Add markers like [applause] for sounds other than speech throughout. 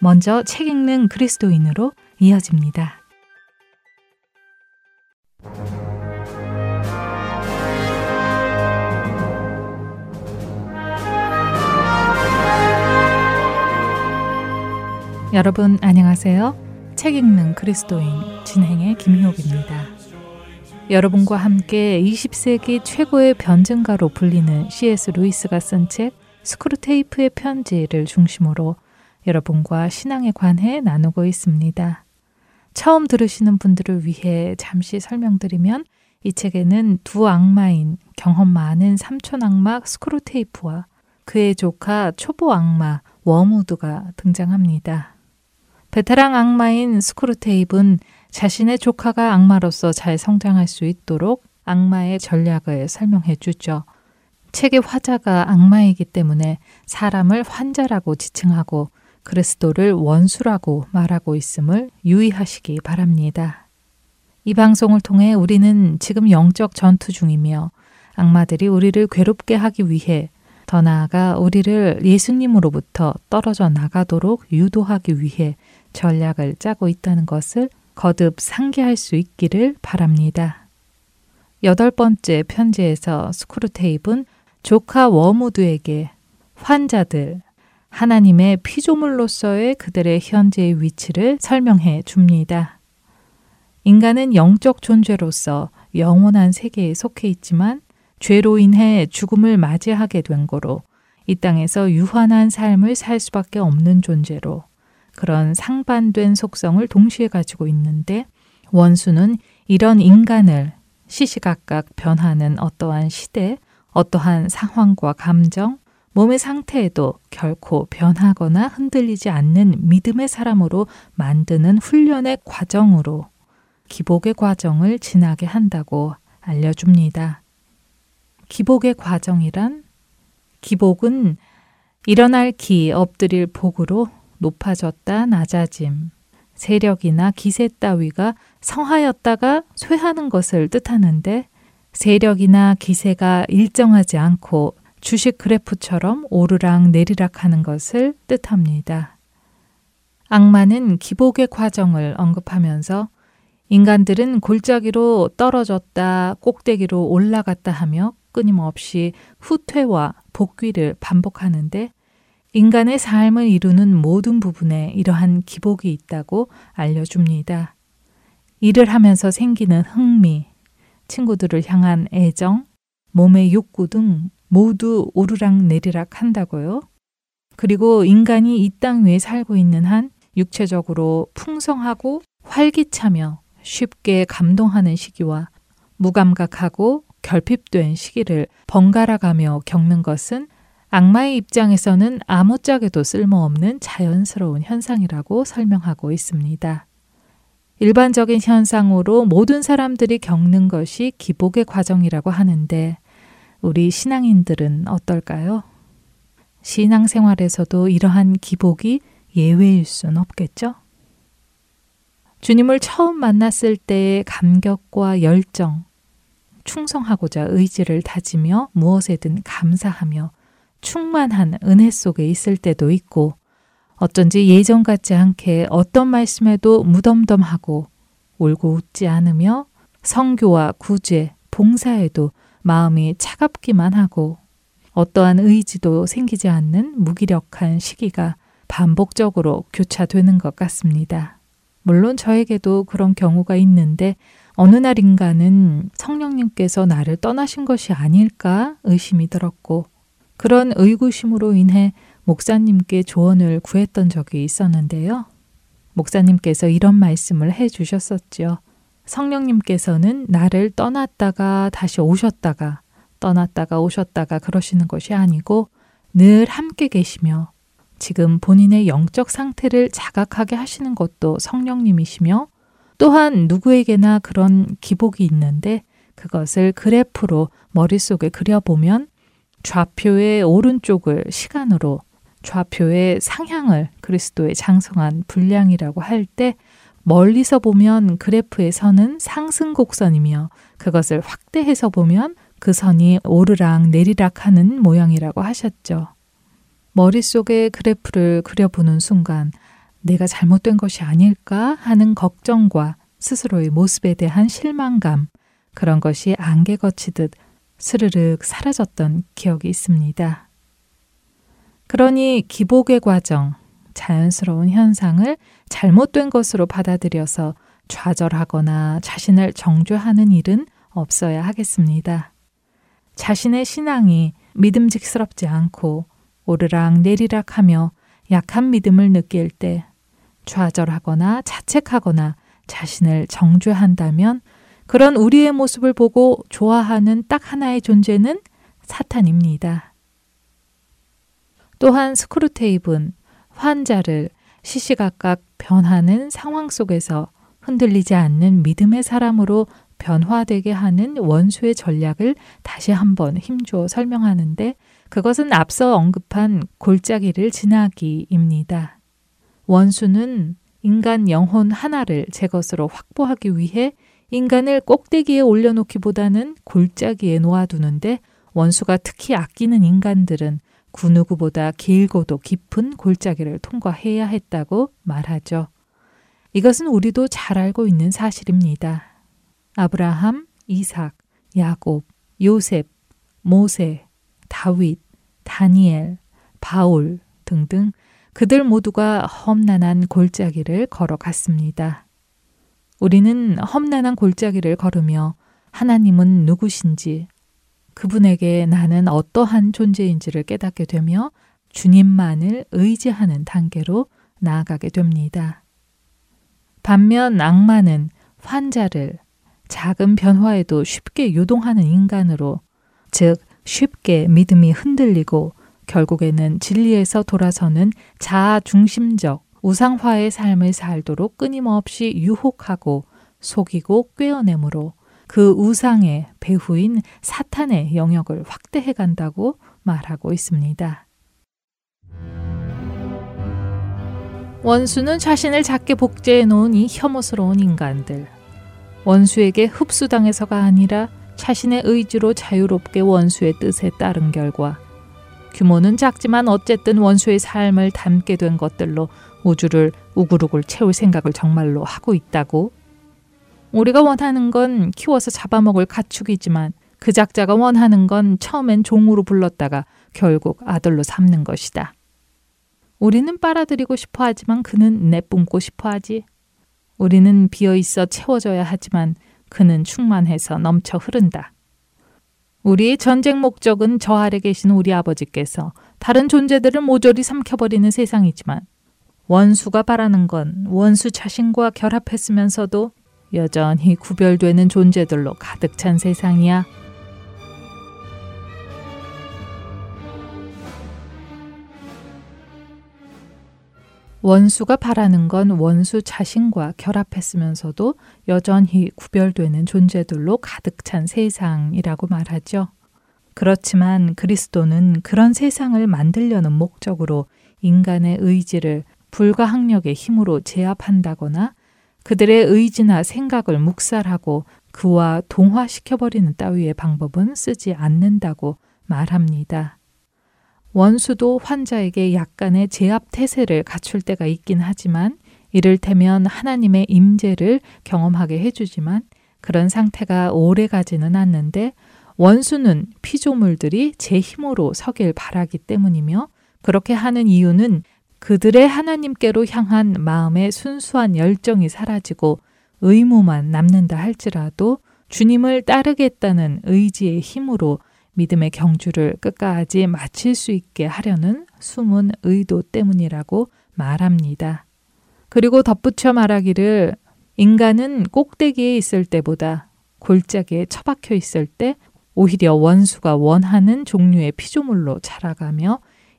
먼저 책 읽는 그리스도인으로 이어집니다. 여러분 안녕하세요. 책 읽는 그리스도인 진행의 김효입니다. 여러분과 함께 20세기 최고의 변증가로 불리는 C.S. 루이스가 쓴 책 스크루테이프의 편지를 중심으로 여러분과 신앙에 관해 나누고 있습니다. 처음 들으시는 분들을 위해 잠시 설명드리면 이 책에는 두 악마인 경험 많은 삼촌 악마 스크루테이프와 그의 조카 초보 악마 워무드가 등장합니다. 베테랑 악마인 스크루테이브는 자신의 조카가 악마로서 잘 성장할 수 있도록 악마의 전략을 설명해 주죠. 책의 화자가 악마이기 때문에 사람을 환자라고 지칭하고 그리스도를 원수라고 말하고 있음을 유의하시기 바랍니다. 이 방송을 통해 우리는 지금 영적 전투 중이며 악마들이 우리를 괴롭게 하기 위해 더 나아가 우리를 예수님으로부터 떨어져 나가도록 유도하기 위해 전략을 짜고 있다는 것을 거듭 상기할 수 있기를 바랍니다. 여덟 번째 편지에서 스크루테이프는 조카 워무드에게 환자들, 하나님의 피조물로서의 그들의 현재의 위치를 설명해 줍니다. 인간은 영적 존재로서 영원한 세계에 속해 있지만 죄로 인해 죽음을 맞이하게 된 거로 이 땅에서 유한한 삶을 살 수밖에 없는 존재로 그런 상반된 속성을 동시에 가지고 있는데 원수는 이런 인간을 시시각각 변하는 어떠한 시대, 어떠한 상황과 감정, 몸의 상태에도 결코 변하거나 흔들리지 않는 믿음의 사람으로 만드는 훈련의 과정으로 기복의 과정을 지나게 한다고 알려줍니다. 기복의 과정이란 기복은 일어날 기, 엎드릴 복으로 높아졌다 낮아짐, 세력이나 기세 따위가 성하였다가 쇠하는 것을 뜻하는데 세력이나 기세가 일정하지 않고 주식 그래프처럼 오르락 내리락 하는 것을 뜻합니다. 악마는 기복의 과정을 언급하면서 인간들은 골짜기로 떨어졌다 꼭대기로 올라갔다 하며 끊임없이 후퇴와 복귀를 반복하는데 인간의 삶을 이루는 모든 부분에 이러한 기복이 있다고 알려줍니다. 일을 하면서 생기는 흥미, 친구들을 향한 애정, 몸의 욕구 등 모두 오르락 내리락 한다고요. 그리고 인간이 이 땅 위에 살고 있는 한 육체적으로 풍성하고 활기차며 쉽게 감동하는 시기와 무감각하고 결핍된 시기를 번갈아 가며 겪는 것은 악마의 입장에서는 아무짝에도 쓸모없는 자연스러운 현상이라고 설명하고 있습니다. 일반적인 현상으로 모든 사람들이 겪는 것이 기복의 과정이라고 하는데 우리 신앙인들은 어떨까요? 신앙생활에서도 이러한 기복이 예외일 순 없겠죠? 주님을 처음 만났을 때의 감격과 열정, 충성하고자 의지를 다지며 무엇에든 감사하며 충만한 은혜 속에 있을 때도 있고 어쩐지 예전 같지 않게 어떤 말씀에도 무덤덤하고 울고 웃지 않으며 성교와 구제, 봉사에도 마음이 차갑기만 하고 어떠한 의지도 생기지 않는 무기력한 시기가 반복적으로 교차되는 것 같습니다. 물론 저에게도 그런 경우가 있는데 어느 날인가는 성령님께서 나를 떠나신 것이 아닐까 의심이 들었고 그런 의구심으로 인해 목사님께 조언을 구했던 적이 있었는데요. 목사님께서 이런 말씀을 해 주셨었죠. 성령님께서는 나를 떠났다가 다시 오셨다가 떠났다가 오셨다가 그러시는 것이 아니고 늘 함께 계시며 지금 본인의 영적 상태를 자각하게 하시는 것도 성령님이시며 또한 누구에게나 그런 기복이 있는데 그것을 그래프로 머릿속에 그려보면 좌표의 오른쪽을 시간으로 좌표의 상향을 그리스도의 장성한 분량이라고 할 때 멀리서 보면 그래프의 선은 상승 곡선이며 그것을 확대해서 보면 그 선이 오르락 내리락 하는 모양이라고 하셨죠. 머릿속에 그래프를 그려보는 순간 내가 잘못된 것이 아닐까 하는 걱정과 스스로의 모습에 대한 실망감, 그런 것이 안개 거치듯 스르륵 사라졌던 기억이 있습니다. 그러니 기복의 과정, 자연스러운 현상을 잘못된 것으로 받아들여서 좌절하거나 자신을 정죄하는 일은 없어야 하겠습니다. 자신의 신앙이 믿음직스럽지 않고 오르락 내리락 하며 약한 믿음을 느낄 때 좌절하거나 자책하거나 자신을 정죄한다면 그런 우리의 모습을 보고 좋아하는 딱 하나의 존재는 사탄입니다. 또한 스크루테이프는 환자를 시시각각 변하는 상황 속에서 흔들리지 않는 믿음의 사람으로 변화되게 하는 원수의 전략을 다시 한번 힘주어 설명하는데 그것은 앞서 언급한 골짜기를 지나기입니다. 원수는 인간 영혼 하나를 제 것으로 확보하기 위해 인간을 꼭대기에 올려놓기보다는 골짜기에 놓아두는데 원수가 특히 아끼는 인간들은 그 누구보다 길고도 깊은 골짜기를 통과해야 했다고 말하죠. 이것은 우리도 잘 알고 있는 사실입니다. 아브라함, 이삭, 야곱, 요셉, 모세, 다윗, 다니엘, 바울 등등 그들 모두가 험난한 골짜기를 걸어갔습니다. 우리는 험난한 골짜기를 걸으며 하나님은 누구신지 그분에게 나는 어떠한 존재인지를 깨닫게 되며 주님만을 의지하는 단계로 나아가게 됩니다. 반면 악마는 환자를 작은 변화에도 쉽게 요동하는 인간으로, 즉, 쉽게 믿음이 흔들리고 결국에는 진리에서 돌아서는 자아 중심적 우상화의 삶을 살도록 끊임없이 유혹하고 속이고 꿰어내므로 그 우상의 배후인 사탄의 영역을 확대해 간다고 말하고 있습니다. 원수는 자신을 작게 복제해 놓은 이 혐오스러운 인간들. 원수에게 흡수당해서가 아니라 자신의 의지로 자유롭게 원수의 뜻에 따른 결과 규모는 작지만 어쨌든 원수의 삶을 담게 된 것들로 우주를 우글우글 채울 생각을 정말로 하고 있다고 우리가 원하는 건 키워서 잡아먹을 가축이지만 그 작자가 원하는 건 처음엔 종으로 불렀다가 결국 아들로 삼는 것이다. 우리는 빨아들이고 싶어 하지만 그는 내뿜고 싶어 하지. 우리는 비어 있어 채워져야 하지만 그는 충만해서 넘쳐 흐른다. 우리의 전쟁 목적은 저 아래 계신 우리 아버지께서 다른 존재들을 모조리 삼켜버리는 세상이지만 원수가 바라는 건 원수 자신과 결합했으면서도 여전히 구별되는 존재들로 가득 찬 세상이야. 원수가 바라는 건 원수 자신과 결합했으면서도 여전히 구별되는 존재들로 가득 찬 세상이라고 말하죠. 그렇지만 그리스도는 그런 세상을 만들려는 목적으로 인간의 의지를 불가항력의 힘으로 제압한다거나 그들의 의지나 생각을 묵살하고 그와 동화시켜버리는 따위의 방법은 쓰지 않는다고 말합니다. 원수도 환자에게 약간의 제압 태세를 갖출 때가 있긴 하지만 이를테면 하나님의 임재를 경험하게 해주지만 그런 상태가 오래 가지는 않는데 원수는 피조물들이 제 힘으로 서길 바라기 때문이며 그렇게 하는 이유는 그들의 하나님께로 향한 마음의 순수한 열정이 사라지고 의무만 남는다 할지라도 주님을 따르겠다는 의지의 힘으로 믿음의 경주를 끝까지 마칠 수 있게 하려는 숨은 의도 때문이라고 말합니다. 그리고 덧붙여 말하기를 인간은 꼭대기에 있을 때보다 골짜기에 처박혀 있을 때 오히려 원수가 원하는 종류의 피조물로 자라가며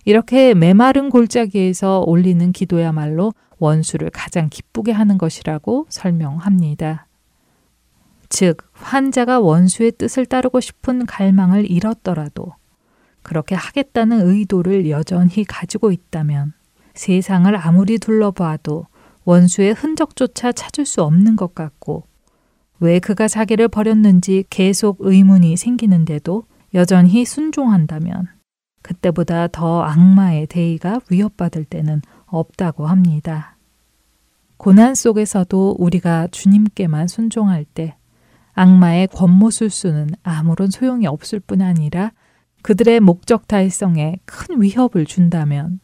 이렇게 메마른 골짜기에서 올리는 기도야말로 원수를 가장 기쁘게 하는 것이라고 설명합니다. 즉, 환자가 원수의 뜻을 따르고 싶은 갈망을 잃었더라도 그렇게 하겠다는 의도를 여전히 가지고 있다면 세상을 아무리 둘러봐도 원수의 흔적조차 찾을 수 없는 것 같고 왜 그가 자기를 버렸는지 계속 의문이 생기는데도 여전히 순종한다면 그때보다 더 악마의 대의가 위협받을 때는 없다고 합니다. 고난 속에서도 우리가 주님께만 순종할 때 악마의 권모술수는 아무런 소용이 없을 뿐 아니라 그들의 목적 달성에 큰 위협을 준다면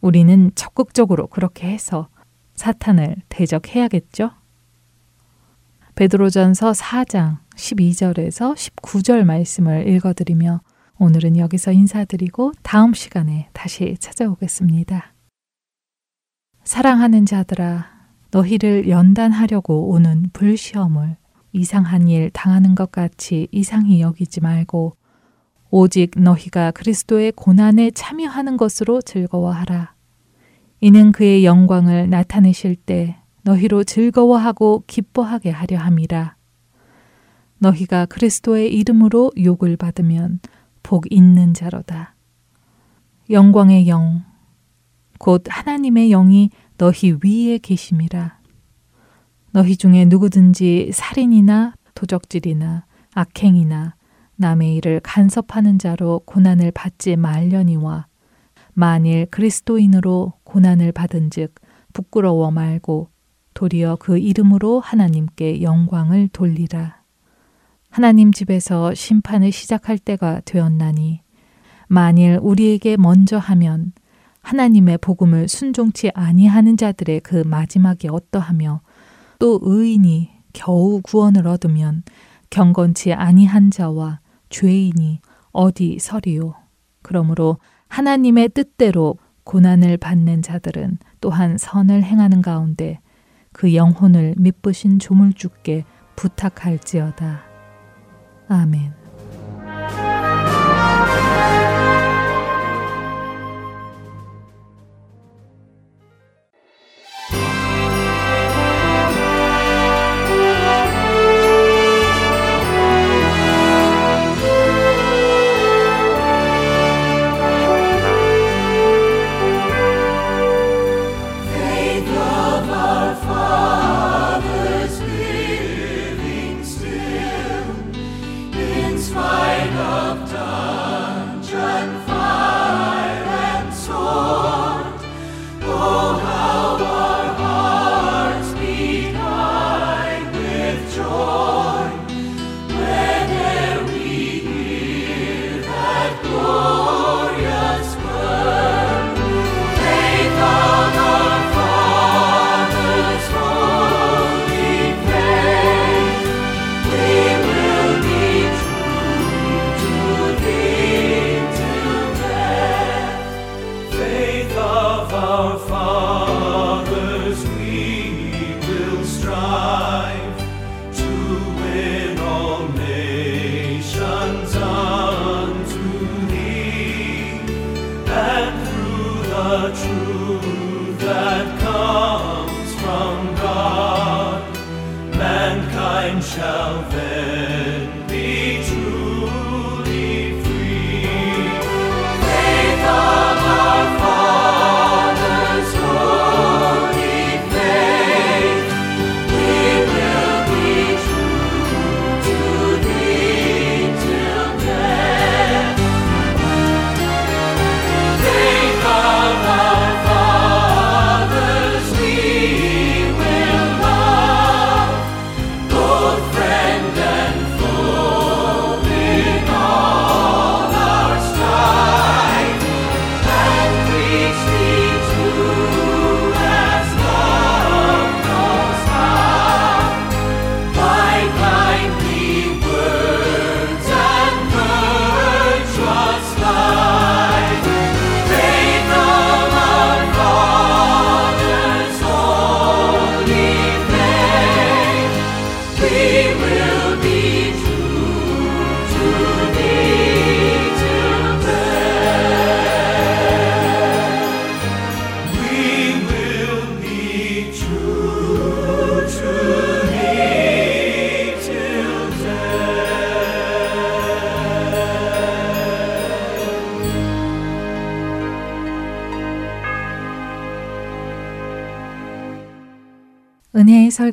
우리는 적극적으로 그렇게 해서 사탄을 대적해야겠죠? 베드로전서 4장 12절에서 19절 말씀을 읽어드리며 오늘은 여기서 인사드리고 다음 시간에 다시 찾아오겠습니다. 사랑하는 자들아, 너희를 연단하려고 오는 불시험을 이상한 일 당하는 것 같이 이상히 여기지 말고 오직 너희가 그리스도의 고난에 참여하는 것으로 즐거워하라. 이는 그의 영광을 나타내실 때 너희로 즐거워하고 기뻐하게 하려 함이라. 너희가 그리스도의 이름으로 욕을 받으면 복 있는 자로다. 영광의 영, 곧 하나님의 영이 너희 위에 계심이라. 너희 중에 누구든지 살인이나 도적질이나 악행이나 남의 일을 간섭하는 자로 고난을 받지 말려니와 만일 그리스도인으로 고난을 받은즉 부끄러워 말고 도리어 그 이름으로 하나님께 영광을 돌리라. 하나님 집에서 심판을 시작할 때가 되었나니 만일 우리에게 먼저 하면 하나님의 복음을 순종치 아니하는 자들의 그 마지막이 어떠하며 또 의인이 겨우 구원을 얻으면 경건치 아니한 자와 죄인이 어디 서리요. 그러므로 하나님의 뜻대로 고난을 받는 자들은 또한 선을 행하는 가운데 그 영혼을 미쁘신 조물주께 부탁할지어다. 아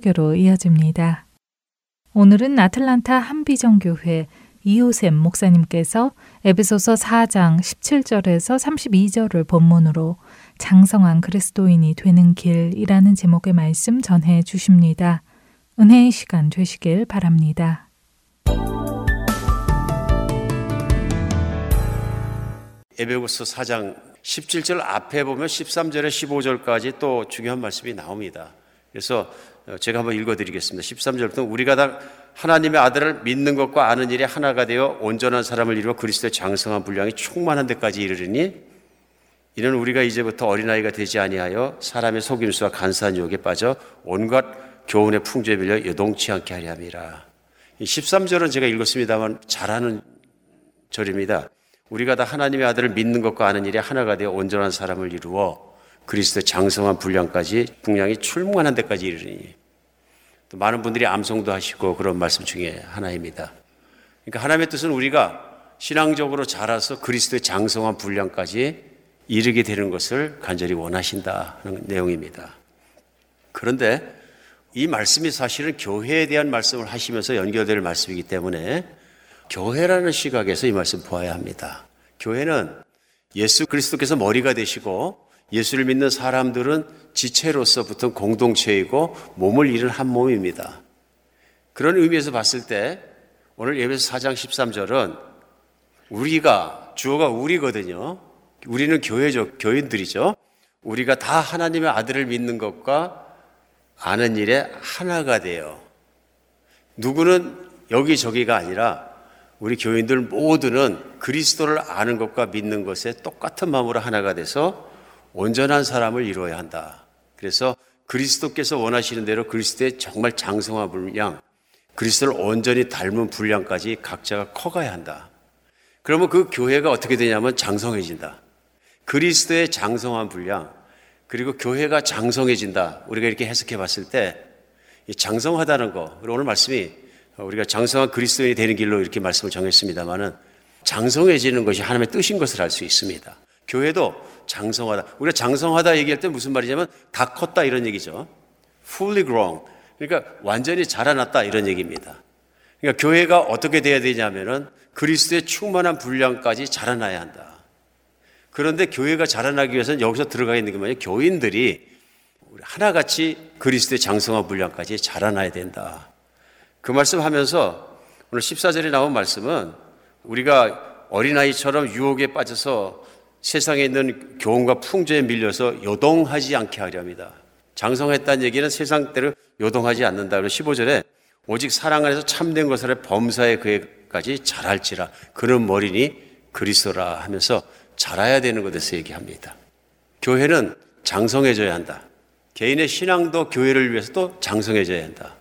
설교로 이어집니다. 오늘은 아틀란타 한비정교회 이호샘 목사님께서 에베소서 4장 17절에서 32절을 본문으로 장성한 그리스도인이 되는 길이라는 제목의 말씀 전해 주십니다. 은혜의 시간 되시길 바랍니다. 에베소서 4장 17절 앞에 보면 13절에 15절까지 또 중요한 말씀이 나옵니다. 그래서 제가 한번 읽어드리겠습니다. 13절부터 우리가 다 하나님의 아들을 믿는 것과 아는 일에 하나가 되어 온전한 사람을 이루어 그리스도의 장성한 분량이 충만한 데까지 이르르니 이는 우리가 이제부터 어린아이가 되지 아니하여 사람의 속임수와 간사한 유혹에 빠져 온갖 교훈의 풍조에 밀려 여동치 않게 하려 함이라. 13절은 제가 읽었습니다만 잘하는 절입니다. 우리가 다 하나님의 아들을 믿는 것과 아는 일에 하나가 되어 온전한 사람을 이루어 그리스도의 장성한 분량까지 분량이 출무한 데까지 이르니 또 많은 분들이 암송도 하시고 그런 말씀 중에 하나입니다. 그러니까 하나님의 뜻은 우리가 신앙적으로 자라서 그리스도의 장성한 분량까지 이르게 되는 것을 간절히 원하신다는 내용입니다. 그런데 이 말씀이 사실은 교회에 대한 말씀을 하시면서 연결될 말씀이기 때문에 교회라는 시각에서 이 말씀 보아야 합니다. 교회는 예수 그리스도께서 머리가 되시고 예수를 믿는 사람들은 지체로서 붙은 공동체이고 몸을 이룬 한 몸입니다. 그런 의미에서 봤을 때 오늘 예배서 4장 13절은 우리가 주어가 우리거든요. 우리는 교회죠. 교인들이죠. 우리가 다 하나님의 아들을 믿는 것과 아는 일에 하나가 돼요. 누구는 여기저기가 아니라 우리 교인들 모두는 그리스도를 아는 것과 믿는 것에 똑같은 마음으로 하나가 돼서 온전한 사람을 이루어야 한다. 그래서 그리스도께서 원하시는 대로 그리스도의 정말 장성한 분량, 그리스도를 온전히 닮은 분량까지 각자가 커가야 한다. 그러면 그 교회가 어떻게 되냐면 장성해진다. 그리스도의 장성한 분량, 그리고 교회가 장성해진다. 우리가 이렇게 해석해 봤을 때, 장성하다는 거, 오늘 말씀이 우리가 장성한 그리스도인이 되는 길로 이렇게 말씀을 정했습니다만은 장성해지는 것이 하나님의 뜻인 것을 알 수 있습니다. 교회도 장성하다. 우리가 장성하다 얘기할 때 무슨 말이냐면 다 컸다 이런 얘기죠. fully grown. 그러니까 완전히 자라났다 이런 얘기입니다. 그러니까 교회가 어떻게 돼야 되냐면은 그리스도의 충만한 분량까지 자라나야 한다. 그런데 교회가 자라나기 위해서는 여기서 들어가 있는 게 뭐냐? 교인들이 하나같이 그리스도의 장성한 분량까지 자라나야 된다. 그 말씀 하면서 오늘 14절에 나온 말씀은 우리가 어린아이처럼 유혹에 빠져서 세상에 있는 교훈과 풍조에 밀려서 요동하지 않게 하려 합니다. 장성했다는 얘기는 세상대로 요동하지 않는다. 그리고 15절에 오직 사랑 안에서 참된 것을 범사에 그에까지 자랄지라. 그는 머리니 그리스도라 하면서 자라야 되는 것에서 얘기합니다. 교회는 장성해져야 한다. 개인의 신앙도 교회를 위해서 또 장성해져야 한다.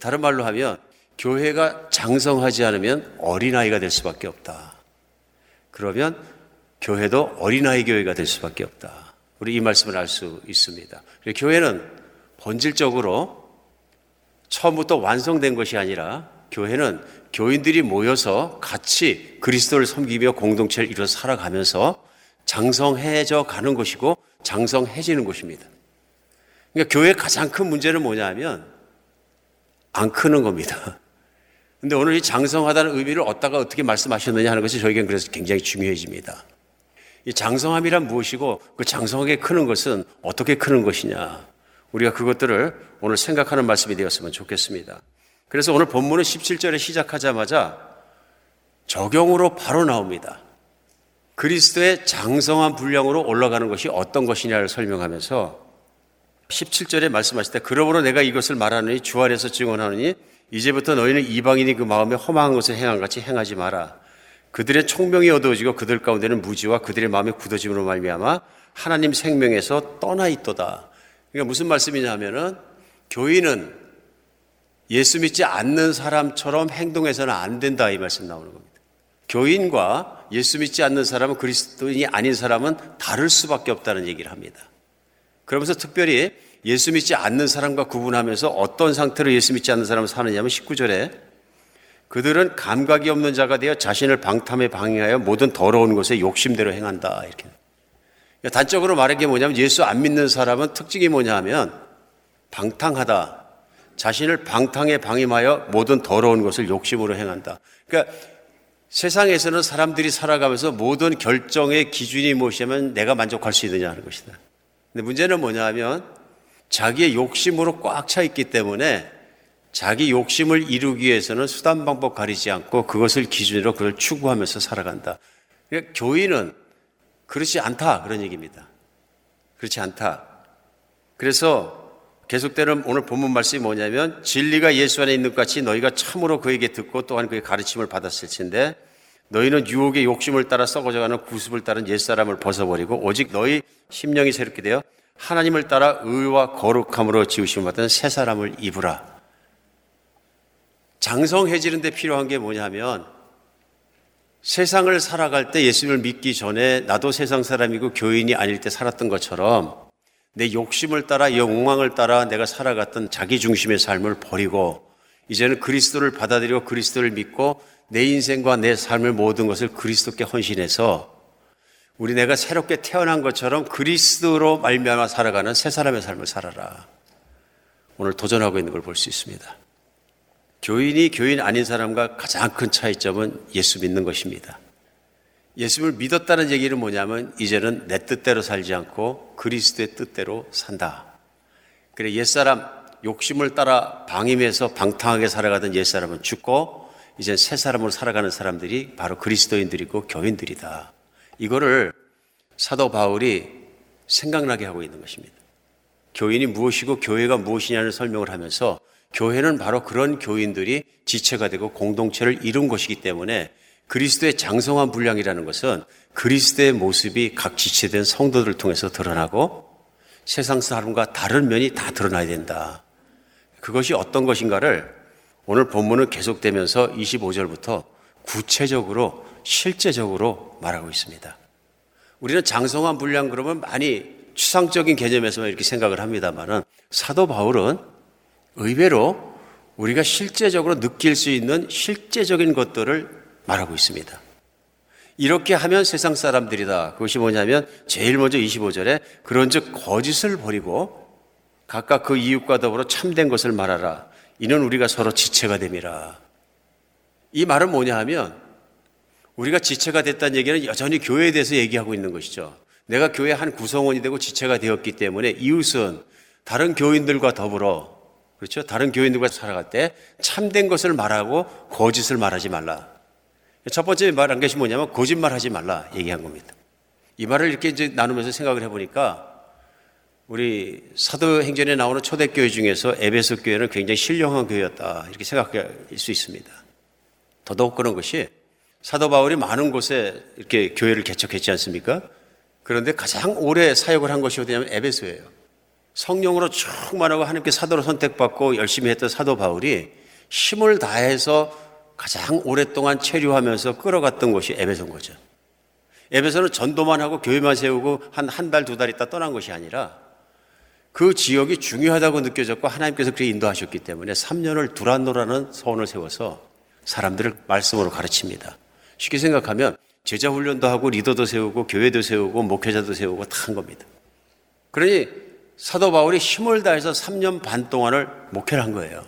다른 말로 하면 교회가 장성하지 않으면 어린아이가 될 수밖에 없다. 그러면 교회도 어린아이 교회가 될 수밖에 없다. 우리 이 말씀을 알 수 있습니다. 교회는 본질적으로 처음부터 완성된 것이 아니라 교회는 교인들이 모여서 같이 그리스도를 섬기며 공동체를 이루어 살아가면서 장성해져 가는 것이고 장성해지는 것입니다. 그러니까 교회의 가장 큰 문제는 뭐냐면 안 크는 겁니다. 근데 오늘 이 장성하다는 의미를 얻다가 어떻게 말씀하셨느냐 하는 것이 저에겐 그래서 굉장히 중요해집니다. 이 장성함이란 무엇이고 그 장성하게 크는 것은 어떻게 크는 것이냐. 우리가 그것들을 오늘 생각하는 말씀이 되었으면 좋겠습니다. 그래서 오늘 본문은 17절에 시작하자마자 적용으로 바로 나옵니다. 그리스도의 장성한 분량으로 올라가는 것이 어떤 것이냐를 설명하면서 17절에 말씀하실 때 그러므로 내가 이것을 말하느니 주 안에서 증언하느니 이제부터 너희는 이방인이 그 마음에 험한 것을 행한 같이 행하지 마라. 그들의 총명이 어두워지고 그들 가운데는 무지와 그들의 마음이 굳어짐으로 말미암아 하나님 생명에서 떠나 있도다. 그러니까 무슨 말씀이냐면은 교인은 예수 믿지 않는 사람처럼 행동해서는 안 된다 이 말씀 나오는 겁니다. 교인과 예수 믿지 않는 사람은 그리스도인이 아닌 사람은 다를 수밖에 없다는 얘기를 합니다. 그러면서 특별히 예수 믿지 않는 사람과 구분하면서 어떤 상태로 예수 믿지 않는 사람을 사느냐면 19절에 그들은 감각이 없는 자가 되어 자신을 방탐에 방해하여 모든 더러운 것에 욕심대로 행한다. 이렇게. 단적으로 말한 게 뭐냐면 예수 안 믿는 사람은 특징이 뭐냐 하면 방탕하다. 자신을 방탕에 방임하여 모든 더러운 것을 욕심으로 행한다. 그러니까 세상에서는 사람들이 살아가면서 모든 결정의 기준이 무엇이냐면 내가 만족할 수 있느냐 하는 것이다. 근데 문제는 뭐냐 하면 자기의 욕심으로 꽉 차 있기 때문에 자기 욕심을 이루기 위해서는 수단 방법 가리지 않고 그것을 기준으로 그걸 추구하면서 살아간다. 그러니까 교인은 그렇지 않다 그런 얘기입니다. 그렇지 않다. 그래서 계속되는 오늘 본문 말씀이 뭐냐면 진리가 예수 안에 있는 것 같이 너희가 참으로 그에게 듣고 또한 그의 가르침을 받았을 텐데 너희는 유혹의 욕심을 따라 썩어져가는 구습을 따른 옛사람을 벗어버리고 오직 너희 심령이 새롭게 되어 하나님을 따라 의와 거룩함으로 지으심을 받은 새 사람을 입으라. 장성해지는 데 필요한 게 뭐냐면 세상을 살아갈 때 예수님을 믿기 전에 나도 세상 사람이고 교인이 아닐 때 살았던 것처럼 내 욕심을 따라 영광을 따라 내가 살아갔던 자기 중심의 삶을 버리고 이제는 그리스도를 받아들이고 그리스도를 믿고 내 인생과 내 삶의 모든 것을 그리스도께 헌신해서 우리 내가 새롭게 태어난 것처럼 그리스도로 말미암아 살아가는 새 사람의 삶을 살아라. 오늘 도전하고 있는 걸 볼 수 있습니다. 교인이 교인 아닌 사람과 가장 큰 차이점은 예수 믿는 것입니다. 예수를 믿었다는 얘기는 뭐냐면 이제는 내 뜻대로 살지 않고 그리스도의 뜻대로 산다. 그래 옛사람 욕심을 따라 방임해서 방탕하게 살아가던 옛사람은 죽고 이제 새 사람으로 살아가는 사람들이 바로 그리스도인들이고 교인들이다. 이거를 사도 바울이 생각나게 하고 있는 것입니다. 교인이 무엇이고 교회가 무엇이냐는 설명을 하면서 교회는 바로 그런 교인들이 지체가 되고 공동체를 이룬 것이기 때문에 그리스도의 장성한 분량이라는 것은 그리스도의 모습이 각 지체된 성도들을 통해서 드러나고 세상 사람과 다른 면이 다 드러나야 된다. 그것이 어떤 것인가를 오늘 본문은 계속되면서 25절부터 구체적으로 실제적으로 말하고 있습니다. 우리는 장성한 분량 그러면 많이 추상적인 개념에서만 이렇게 생각을 합니다만은 사도 바울은 의외로 우리가 실제적으로 느낄 수 있는 실제적인 것들을 말하고 있습니다. 이렇게 하면 세상 사람들이다. 그것이 뭐냐면 제일 먼저 25절에 그런즉 거짓을 버리고 각각 그 이웃과 더불어 참된 것을 말하라. 이는 우리가 서로 지체가 됨이라. 이 말은 뭐냐 하면 우리가 지체가 됐다는 얘기는 여전히 교회에 대해서 얘기하고 있는 것이죠. 내가 교회 한 구성원이 되고 지체가 되었기 때문에 이웃은 다른 교인들과 더불어 그렇죠? 다른 교인들과 살아갈 때 참된 것을 말하고 거짓을 말하지 말라. 첫 번째 말한 것이 뭐냐면 거짓말 하지 말라 얘기한 겁니다. 이 말을 이렇게 이제 나누면서 생각을 해보니까 우리 사도행전에 나오는 초대교회 중에서 에베소 교회는 굉장히 신령한 교회였다 이렇게 생각할 수 있습니다. 더더욱 그런 것이 사도 바울이 많은 곳에 이렇게 교회를 개척했지 않습니까? 그런데 가장 오래 사역을 한 것이 어디냐면 에베소예요. 성령으로 충만하고 하나님께 사도로 선택받고 열심히 했던 사도 바울이 힘을 다해서 가장 오랫동안 체류하면서 끌어갔던 곳이 에베소인 거죠. 에베소는 전도만 하고 교회만 세우고 한 한 달, 두 달 있다 떠난 것이 아니라 그 지역이 중요하다고 느껴졌고 하나님께서 그렇게 인도하셨기 때문에 3년을 두란노라는 서원을 세워서 사람들을 말씀으로 가르칩니다. 쉽게 생각하면 제자 훈련도 하고 리더도 세우고 교회도 세우고 목회자도 세우고 다 한 겁니다. 그러니 사도 바울이 힘을 다해서 3년 반 동안을 목회를 한 거예요.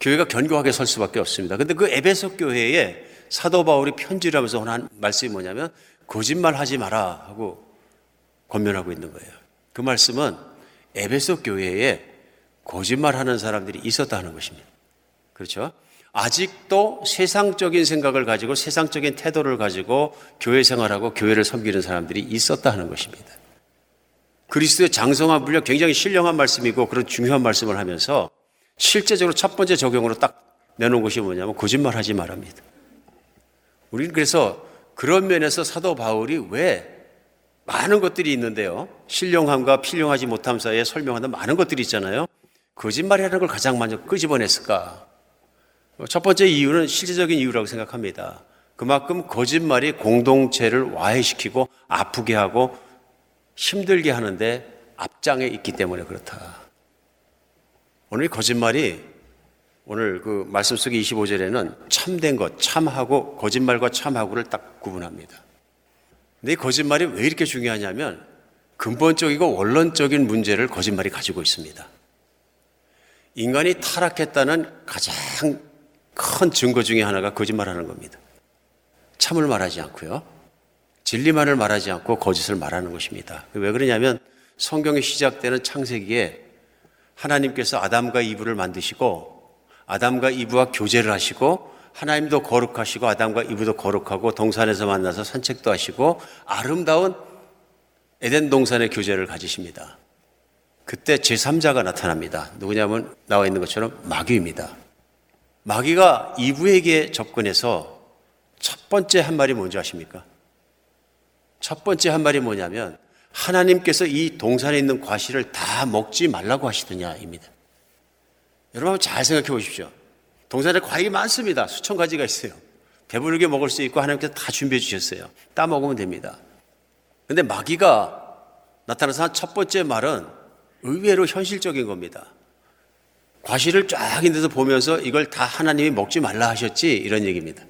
교회가 견고하게 설 수밖에 없습니다. 근데 그 에베소 교회에 사도 바울이 편지를 하면서 한 말씀이 뭐냐면 거짓말 하지 마라 하고 권면하고 있는 거예요. 그 말씀은 에베소 교회에 거짓말 하는 사람들이 있었다는 것입니다. 그렇죠? 아직도 세상적인 생각을 가지고 세상적인 태도를 가지고 교회 생활하고 교회를 섬기는 사람들이 있었다 하는 것입니다. 그리스도의 장성한 분량 굉장히 신령한 말씀이고 그런 중요한 말씀을 하면서 실제적으로 첫 번째 적용으로 딱 내놓은 것이 뭐냐면 거짓말 하지 말합니다. 우리는 그래서 그런 면에서 사도 바울이 왜 많은 것들이 있는데요. 신령함과 필령하지 못함 사이에 설명하는 많은 것들이 있잖아요. 거짓말이라는 걸 가장 먼저 끄집어냈을까? 첫 번째 이유는 실제적인 이유라고 생각합니다. 그만큼 거짓말이 공동체를 와해시키고 아프게 하고 힘들게 하는데 앞장에 있기 때문에 그렇다. 오늘 이 거짓말이 오늘 그 말씀 속에 25절에는 참된 것, 참하고 거짓말과 참하고를 딱 구분합니다. 근데 이 거짓말이 왜 이렇게 중요하냐면 근본적이고 원론적인 문제를 거짓말이 가지고 있습니다. 인간이 타락했다는 가장 큰 증거 중에 하나가 거짓말하는 겁니다. 참을 말하지 않고요. 진리만을 말하지 않고 거짓을 말하는 것입니다. 왜 그러냐면 성경이 시작되는 창세기에 하나님께서 아담과 이브를 만드시고 아담과 이브와 교제를 하시고 하나님도 거룩하시고 아담과 이브도 거룩하고 동산에서 만나서 산책도 하시고 아름다운 에덴 동산의 교제를 가지십니다. 그때 제3자가 나타납니다. 누구냐면 나와 있는 것처럼 마귀입니다. 마귀가 이브에게 접근해서 첫 번째 한 말이 뭔지 아십니까? 첫 번째 한 말이 뭐냐면 하나님께서 이 동산에 있는 과실을 다 먹지 말라고 하시더냐입니다. 여러분 잘 생각해 보십시오. 동산에 과일이 많습니다. 수천 가지가 있어요. 배부르게 먹을 수 있고 하나님께서 다 준비해 주셨어요. 따 먹으면 됩니다. 근데 마귀가 나타나서 첫 번째 말은 의외로 현실적인 겁니다. 과실을 쫙 있는데서 보면서 이걸 다 하나님이 먹지 말라 하셨지 이런 얘기입니다.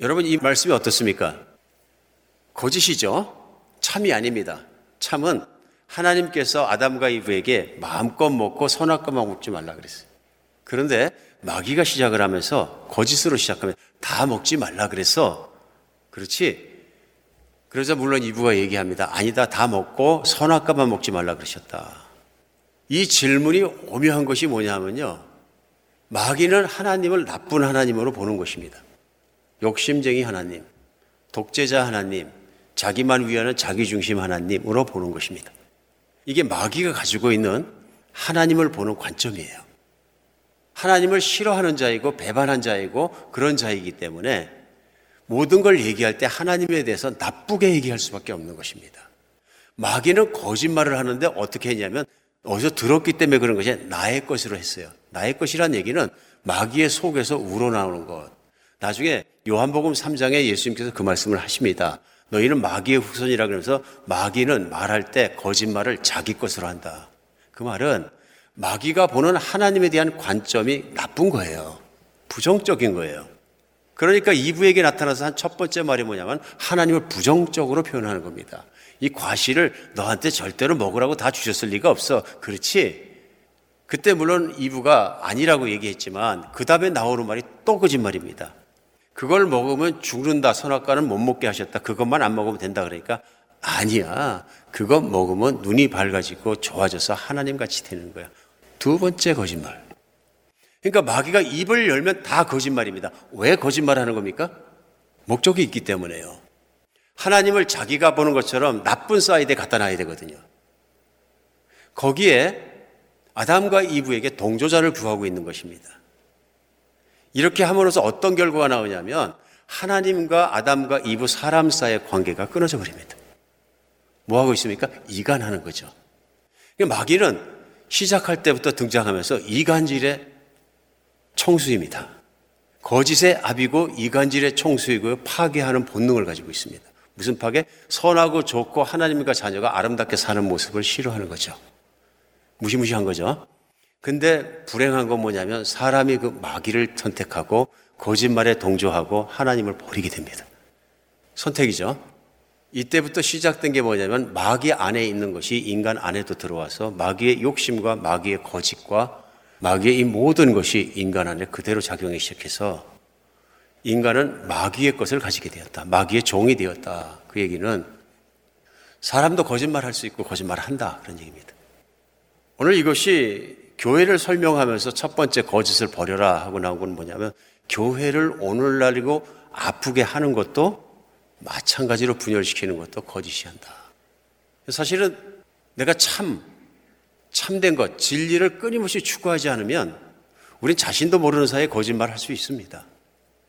여러분 이 말씀이 어떻습니까? 거짓이죠. 참이 아닙니다. 참은 하나님께서 아담과 이브에게 마음껏 먹고 선악과만 먹지 말라 그랬어요. 그런데 마귀가 시작을 하면서 거짓으로 시작하면 다 먹지 말라 그래서 그렇지. 그래서 물론 이브가 얘기합니다. 아니다. 다 먹고 선악과만 먹지 말라 그러셨다. 이 질문이 오묘한 것이 뭐냐면요. 마귀는 하나님을 나쁜 하나님으로 보는 것입니다. 욕심쟁이 하나님, 독재자 하나님, 자기만 위하는 자기중심 하나님으로 보는 것입니다. 이게 마귀가 가지고 있는 하나님을 보는 관점이에요. 하나님을 싫어하는 자이고 배반한 자이고 그런 자이기 때문에 모든 걸 얘기할 때 하나님에 대해서 나쁘게 얘기할 수밖에 없는 것입니다. 마귀는 거짓말을 하는데 어떻게 했냐면 어디서 들었기 때문에 그런 것이 나의 것으로 했어요. 나의 것이란 얘기는 마귀의 속에서 우러나오는 것. 나중에 요한복음 3장에 예수님께서 그 말씀을 하십니다. 너희는 마귀의 후손이라 그러면서 마귀는 말할 때 거짓말을 자기 것으로 한다. 그 말은 마귀가 보는 하나님에 대한 관점이 나쁜 거예요. 부정적인 거예요. 그러니까 이브에게 나타나서 한 첫 번째 말이 뭐냐면 하나님을 부정적으로 표현하는 겁니다. 이 과실을 너한테 절대로 먹으라고 다 주셨을 리가 없어. 그렇지? 그때 물론 이브가 아니라고 얘기했지만 그 다음에 나오는 말이 또 거짓말입니다. 그걸 먹으면 죽는다. 선악과는 못 먹게 하셨다. 그것만 안 먹으면 된다. 그러니까 아니야. 그거 먹으면 눈이 밝아지고 좋아져서 하나님 같이 되는 거야. 두 번째 거짓말. 그러니까 마귀가 입을 열면 다 거짓말입니다. 왜 거짓말 하는 겁니까? 목적이 있기 때문에요. 하나님을 자기가 보는 것처럼 나쁜 사이드에 갖다 놔야 되거든요. 거기에 아담과 이브에게 동조자를 구하고 있는 것입니다. 이렇게 함으로써 어떤 결과가 나오냐면 하나님과 아담과 이브 사람 사이의 관계가 끊어져 버립니다. 뭐 하고 있습니까? 이간하는 거죠. 마귀는 시작할 때부터 등장하면서 이간질의 청수입니다. 거짓의 압이고 이간질의 청수이고 파괴하는 본능을 가지고 있습니다. 무슨 파괴? 선하고 좋고 하나님과 자녀가 아름답게 사는 모습을 싫어하는 거죠. 무시무시한 거죠. 근데 불행한 건 뭐냐면 사람이 그 마귀를 선택하고 거짓말에 동조하고 하나님을 버리게 됩니다. 선택이죠. 이때부터 시작된 게 뭐냐면 마귀 안에 있는 것이 인간 안에도 들어와서 마귀의 욕심과 마귀의 거짓과 마귀의 이 모든 것이 인간 안에 그대로 작용하기 시작해서 인간은 마귀의 것을 가지게 되었다. 마귀의 종이 되었다. 그 얘기는 사람도 거짓말 할 수 있고 거짓말 한다. 그런 얘기입니다. 오늘 이것이 교회를 설명하면서 첫 번째 거짓을 버려라 하고 나온 건 뭐냐면 교회를 오늘날이고 아프게 하는 것도 마찬가지로 분열시키는 것도 거짓이 한다. 사실은 내가 참, 참된 것, 진리를 끊임없이 추구하지 않으면 우린 자신도 모르는 사이에 거짓말 할 수 있습니다.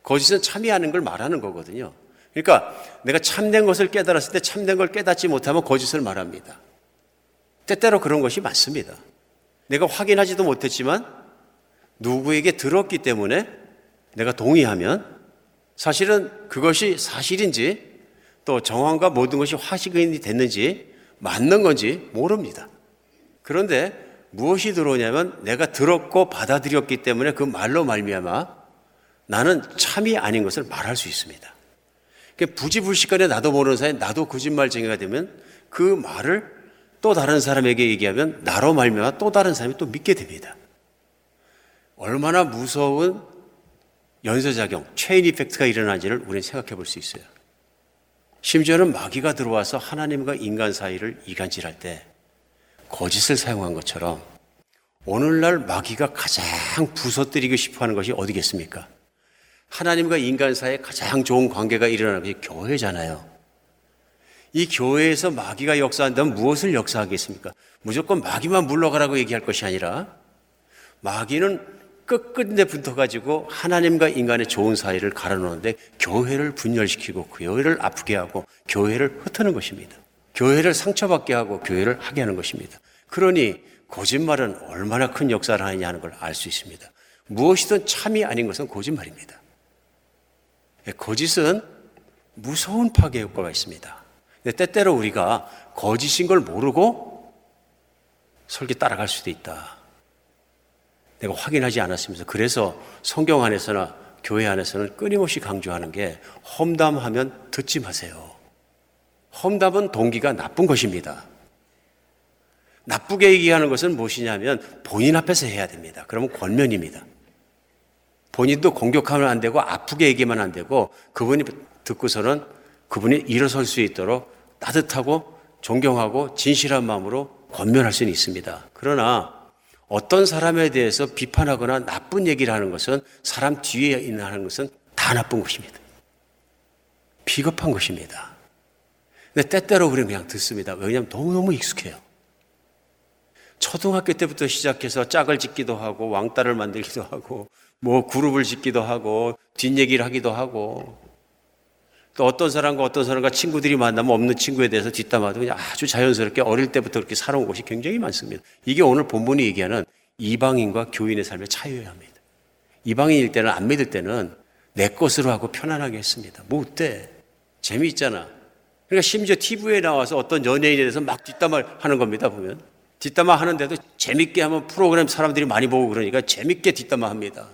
거짓은 참이 하는 걸 말하는 거거든요. 그러니까 내가 참된 것을 깨달았을 때 참된 걸 깨닫지 못하면 거짓을 말합니다. 때때로 그런 것이 많습니다. 내가 확인하지도 못했지만 누구에게 들었기 때문에 내가 동의하면 사실은 그것이 사실인지 또 정황과 모든 것이 화식이 됐는지 맞는 건지 모릅니다. 그런데 무엇이 들어오냐면 내가 들었고 받아들였기 때문에 그 말로 말미암아 나는 참이 아닌 것을 말할 수 있습니다. 부지불식간에 나도 모르는 사이에 나도 거짓말쟁이가 되면 그 말을 또 다른 사람에게 얘기하면 나로 말미암아 또 다른 사람이 또 믿게 됩니다. 얼마나 무서운 연쇄작용, 체인 이펙트가 일어나는지를 우리는 생각해 볼 수 있어요. 심지어는 마귀가 들어와서 하나님과 인간 사이를 이간질할 때 거짓을 사용한 것처럼 오늘날 마귀가 가장 부서뜨리고 싶어 하는 것이 어디겠습니까? 하나님과 인간 사이에 가장 좋은 관계가 일어나는 것이 교회잖아요. 이 교회에서 마귀가 역사한다면 무엇을 역사하겠습니까? 무조건 마귀만 물러가라고 얘기할 것이 아니라 마귀는 끝끝내 붙어가지고 하나님과 인간의 좋은 사이를 갈아놓는데 교회를 분열시키고 교회를 아프게 하고 교회를 흩트는 것입니다. 교회를 상처받게 하고 교회를 하게 하는 것입니다. 그러니 거짓말은 얼마나 큰 역사를 하느냐 하는 걸 알 수 있습니다. 무엇이든 참이 아닌 것은 거짓말입니다. 거짓은 무서운 파괴 효과가 있습니다. 근데 때때로 우리가 거짓인 걸 모르고 설계 따라갈 수도 있다. 내가 확인하지 않았으면서 그래서 성경 안에서나 교회 안에서는 끊임없이 강조하는 게 험담하면 듣지 마세요. 험담은 동기가 나쁜 것입니다. 나쁘게 얘기하는 것은 무엇이냐면 본인 앞에서 해야 됩니다. 그러면 권면입니다. 본인도 공격하면 안 되고 아프게 얘기만 안 되고 그분이 듣고서는 그분이 일어설 수 있도록 따뜻하고 존경하고 진실한 마음으로 권면할 수는 있습니다. 그러나 어떤 사람에 대해서 비판하거나 나쁜 얘기를 하는 것은 사람 뒤에 있는 하는 것은 다 나쁜 것입니다. 비겁한 것입니다. 근데 때때로 우리는 그냥 듣습니다. 왜냐하면 너무너무 익숙해요. 초등학교 때부터 시작해서 짝을 짓기도 하고 왕따를 만들기도 하고 뭐 그룹을 짓기도 하고 뒷얘기를 하기도 하고 또 어떤 사람과 어떤 사람과 친구들이 만나면 없는 친구에 대해서 뒷담화도 그냥 아주 자연스럽게 어릴 때부터 그렇게 살아온 것이 굉장히 많습니다. 이게 오늘 본문이 얘기하는 이방인과 교인의 삶의 차이여야 합니다. 이방인일 때는 안 믿을 때는 내 것으로 하고 편안하게 했습니다. 뭐 어때? 재미있잖아. 그러니까 심지어 TV에 나와서 어떤 연예인에 대해서 막 뒷담화 하는 겁니다, 보면. 뒷담화 하는데도 재밌게 하면 프로그램 사람들이 많이 보고 그러니까 재밌게 뒷담화 합니다.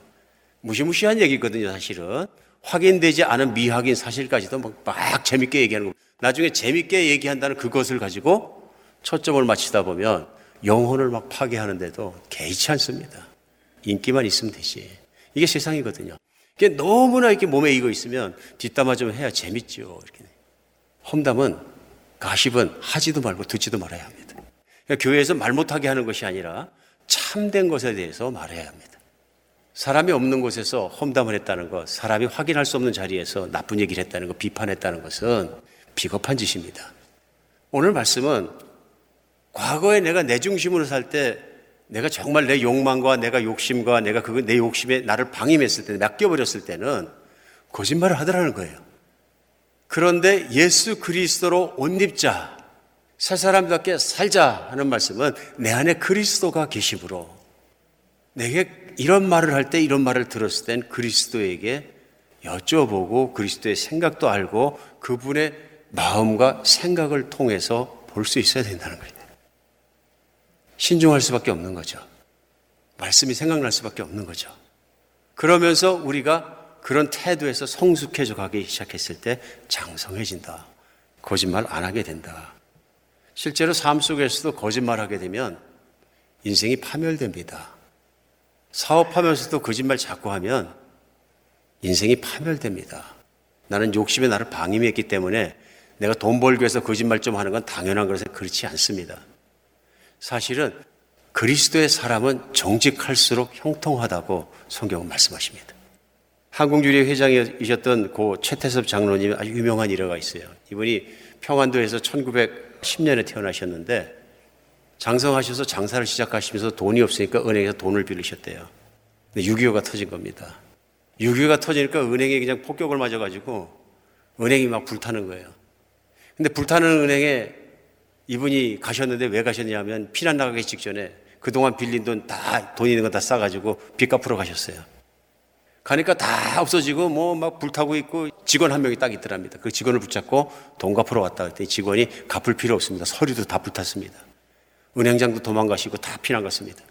무시무시한 얘기거든요, 사실은. 확인되지 않은 미확인 사실까지도 막, 막 재밌게 얘기하는 거. 나중에 재밌게 얘기한다는 그것을 가지고 초점을 맞추다 보면 영혼을 막 파괴하는데도 개의치 않습니다. 인기만 있으면 되지. 이게 세상이거든요. 이게 너무나 이렇게 몸에 익어 있으면 뒷담화 좀 해야 재밌죠. 이렇게. 험담은 가십은 하지도 말고 듣지도 말아야 합니다. 그러니까 교회에서 말 못하게 하는 것이 아니라 참된 것에 대해서 말해야 합니다. 사람이 없는 곳에서 험담을 했다는 것, 사람이 확인할 수 없는 자리에서 나쁜 얘기를 했다는 것, 비판했다는 것은 비겁한 짓입니다. 오늘 말씀은 과거에 내가 내 중심으로 살 때 내가 정말 내 욕망과 내가 욕심과 내가 그 내 욕심에 나를 방임했을 때, 맡겨버렸을 때는 거짓말을 하더라는 거예요. 그런데 예수 그리스도로 옷 입자, 살 사람답게 살자 하는 말씀은 내 안에 그리스도가 계심으로 내게 이런 말을 할 때 이런 말을 들었을 땐 그리스도에게 여쭤보고 그리스도의 생각도 알고 그분의 마음과 생각을 통해서 볼 수 있어야 된다는 거예요. 신중할 수밖에 없는 거죠. 말씀이 생각날 수밖에 없는 거죠. 그러면서 우리가 그런 태도에서 성숙해져 가기 시작했을 때 장성해진다. 거짓말 안 하게 된다. 실제로 삶 속에서도 거짓말 하게 되면 인생이 파멸됩니다. 사업하면서도 거짓말 자꾸 하면 인생이 파멸됩니다. 나는 욕심에 나를 방임했기 때문에 내가 돈 벌기 위해서 거짓말 좀 하는 건 당연한 것에 그렇지 않습니다. 사실은 그리스도의 사람은 정직할수록 형통하다고 성경은 말씀하십니다. 한국유리 회장이셨던 고 최태섭 장로님 아주 유명한 일화가 있어요. 이분이 평안도에서 1910년에 태어나셨는데 장성하셔서 장사를 시작하시면서 돈이 없으니까 은행에서 돈을 빌리셨대요. 근데 6.25가 터진 겁니다. 6.25가 터지니까 은행에 그냥 폭격을 맞아가지고 은행이 막 불타는 거예요. 근데 불타는 은행에 이분이 가셨는데 왜 가셨냐면 피난 나가기 직전에 그동안 빌린 돈 다, 돈 있는 거 다 싸가지고 빚 갚으러 가셨어요. 가니까 다 없어지고 뭐 막 불타고 있고 직원 한 명이 딱 있더랍니다. 그 직원을 붙잡고 돈 갚으러 왔다 그랬더니 직원이 갚을 필요 없습니다. 서류도 다 불탔습니다. 은행장도 도망가시고 다 피난 갔습니다.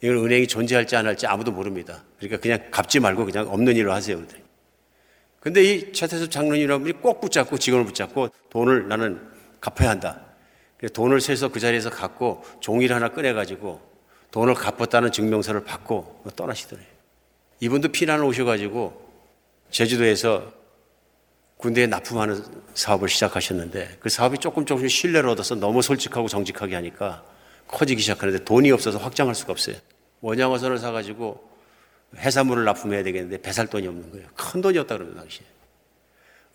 이건 은행이 존재할지 안 할지 아무도 모릅니다. 그러니까 그냥 갚지 말고 그냥 없는 일로 하세요. 근데 이 차태섭 장로님이라는 분이 꼭 붙잡고 직원을 붙잡고 돈을 나는 갚아야 한다. 돈을 세서 그 자리에서 갖고 종이를 하나 꺼내가지고 돈을 갚았다는 증명서를 받고 떠나시더래요. 이분도 피난을 오셔가지고 제주도에서 군대에 납품하는 사업을 시작하셨는데 그 사업이 조금 조금씩 신뢰를 얻어서 너무 솔직하고 정직하게 하니까 커지기 시작하는데 돈이 없어서 확장할 수가 없어요. 원양어선을 사가지고 해산물을 납품해야 되겠는데 배살 돈이 없는 거예요. 큰 돈이었다 그러는 당시에.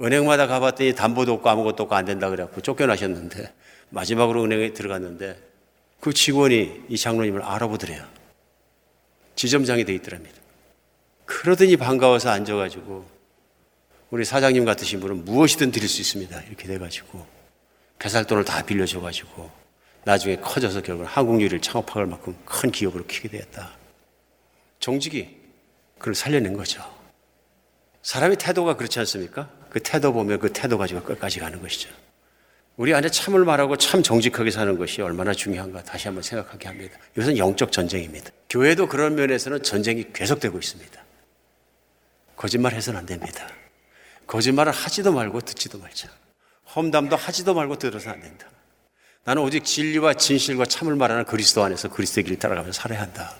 은행마다 가봤더니 담보도 없고 아무것도 없고 안 된다 그래갖고 쫓겨나셨는데 마지막으로 은행에 들어갔는데 그 직원이 이 장로님을 알아보더래요. 지점장이 돼 있더랍니다. 그러더니 반가워서 앉아가지고 우리 사장님 같으신 분은 무엇이든 드릴 수 있습니다. 이렇게 돼가지고 배살돈을 다 빌려줘가지고 나중에 커져서 결국 한국 유리를 창업할 만큼 큰 기업으로 키게 되었다. 정직이 그걸 살려낸 거죠. 사람의 태도가 그렇지 않습니까? 그 태도 보면 그 태도 가지고 끝까지 가는 것이죠. 우리 안에 참을 말하고 참 정직하게 사는 것이 얼마나 중요한가 다시 한번 생각하게 합니다. 이것은 영적 전쟁입니다. 교회도 그런 면에서는 전쟁이 계속되고 있습니다. 거짓말 해서는 안 됩니다. 거짓말을 하지도 말고 듣지도 말자. 험담도 하지도 말고 들어서는 안 된다. 나는 오직 진리와 진실과 참을 말하는 그리스도 안에서 그리스도의 길을 따라가면서 살아야 한다.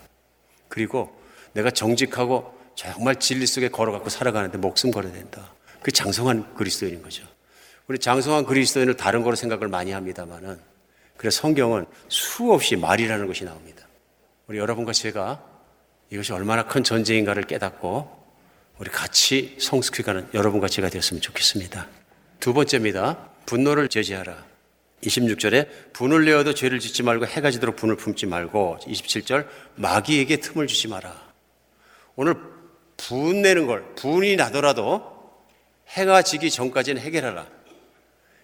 그리고 내가 정직하고 정말 진리 속에 걸어갖고 살아가는데 목숨 걸어야 된다. 그 장성한 그리스도인인 거죠. 우리 장성한 그리스도인을 다른 거로 생각을 많이 합니다만은 그래서 성경은 수없이 말이라는 것이 나옵니다. 우리 여러분과 제가 이것이 얼마나 큰 전쟁인가를 깨닫고 우리 같이 성숙해가는 여러분과 제가 되었으면 좋겠습니다. 두 번째입니다. 분노를 제지하라. 26절에 분을 내어도 죄를 짓지 말고 해가 지도록 분을 품지 말고 27절 마귀에게 틈을 주지 마라. 오늘 분 내는 걸 분이 나더라도 해가 지기 전까지는 해결하라.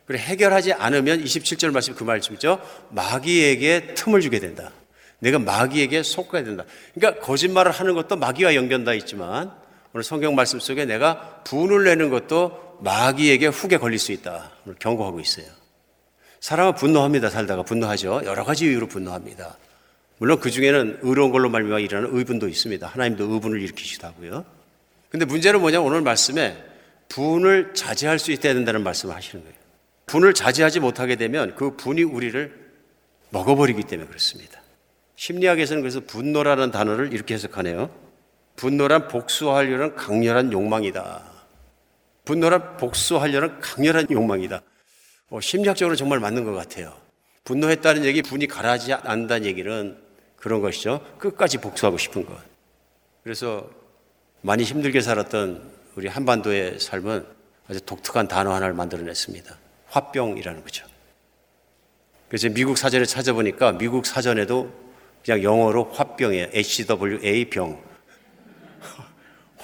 그래 해결하지 않으면 27절 말씀 그 말씀이죠. 마귀에게 틈을 주게 된다. 내가 마귀에게 속가야 된다. 그러니까 거짓말을 하는 것도 마귀와 연결돼 있지만 오늘 성경 말씀 속에 내가 분을 내는 것도 마귀에게 훅에 걸릴 수 있다. 경고하고 있어요. 사람은 분노합니다. 살다가 분노하죠. 여러 가지 이유로 분노합니다. 물론 그 중에는 의로운 걸로 말미암아 일어나는 의분도 있습니다. 하나님도 의분을 일으키시기도 하고요. 근데 문제는 뭐냐 오늘 말씀에 분을 자제할 수 있어야 된다는 말씀을 하시는 거예요. 분을 자제하지 못하게 되면 그 분이 우리를 먹어버리기 때문에 그렇습니다. 심리학에서는 그래서 분노라는 단어를 이렇게 해석하네요. 분노란 복수하려는 강렬한 욕망이다. 분노란 복수하려는 강렬한 욕망이다. 어, 심리학적으로 정말 맞는 것 같아요. 분노했다는 얘기, 분이 가라앉지 않는다는 얘기는 그런 것이죠. 끝까지 복수하고 싶은 것. 그래서 많이 힘들게 살았던 우리 한반도의 삶은 아주 독특한 단어 하나를 만들어냈습니다. 화병이라는 거죠. 그래서 미국 사전을 찾아보니까 미국 사전에도 그냥 영어로 화병이에요. HWA 병.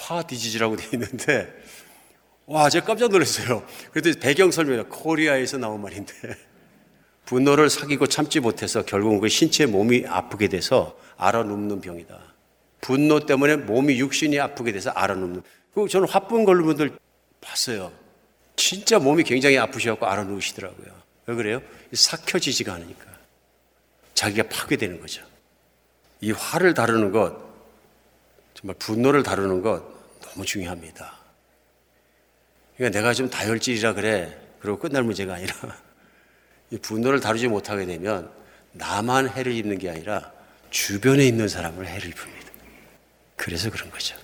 화 디지즈라고 되어 있는데, 와, 제가 깜짝 놀랐어요. 그래도 배경 설명이 코리아에서 나온 말인데, 분노를 사귀고 참지 못해서 결국은 그 신체 몸이 아프게 돼서 알아눕는 병이다. 분노 때문에 몸이 육신이 아프게 돼서 알아눕는. 그 저는 화분 걸린 분들 봤어요. 진짜 몸이 굉장히 아프셔갖고 알아누우시더라고요. 왜 그래요? 삭혀지지가 않으니까. 자기가 파괴되는 거죠. 이 화를 다루는 것, 정말 분노를 다루는 것 너무 중요합니다. 그러니까 내가 좀 다혈질이라 그래. 그리고 끝날 문제가 아니라 [laughs] 이 분노를 다루지 못하게 되면 나만 해를 입는 게 아니라 주변에 있는 사람을 해를 입습니다. 그래서 그런 거죠.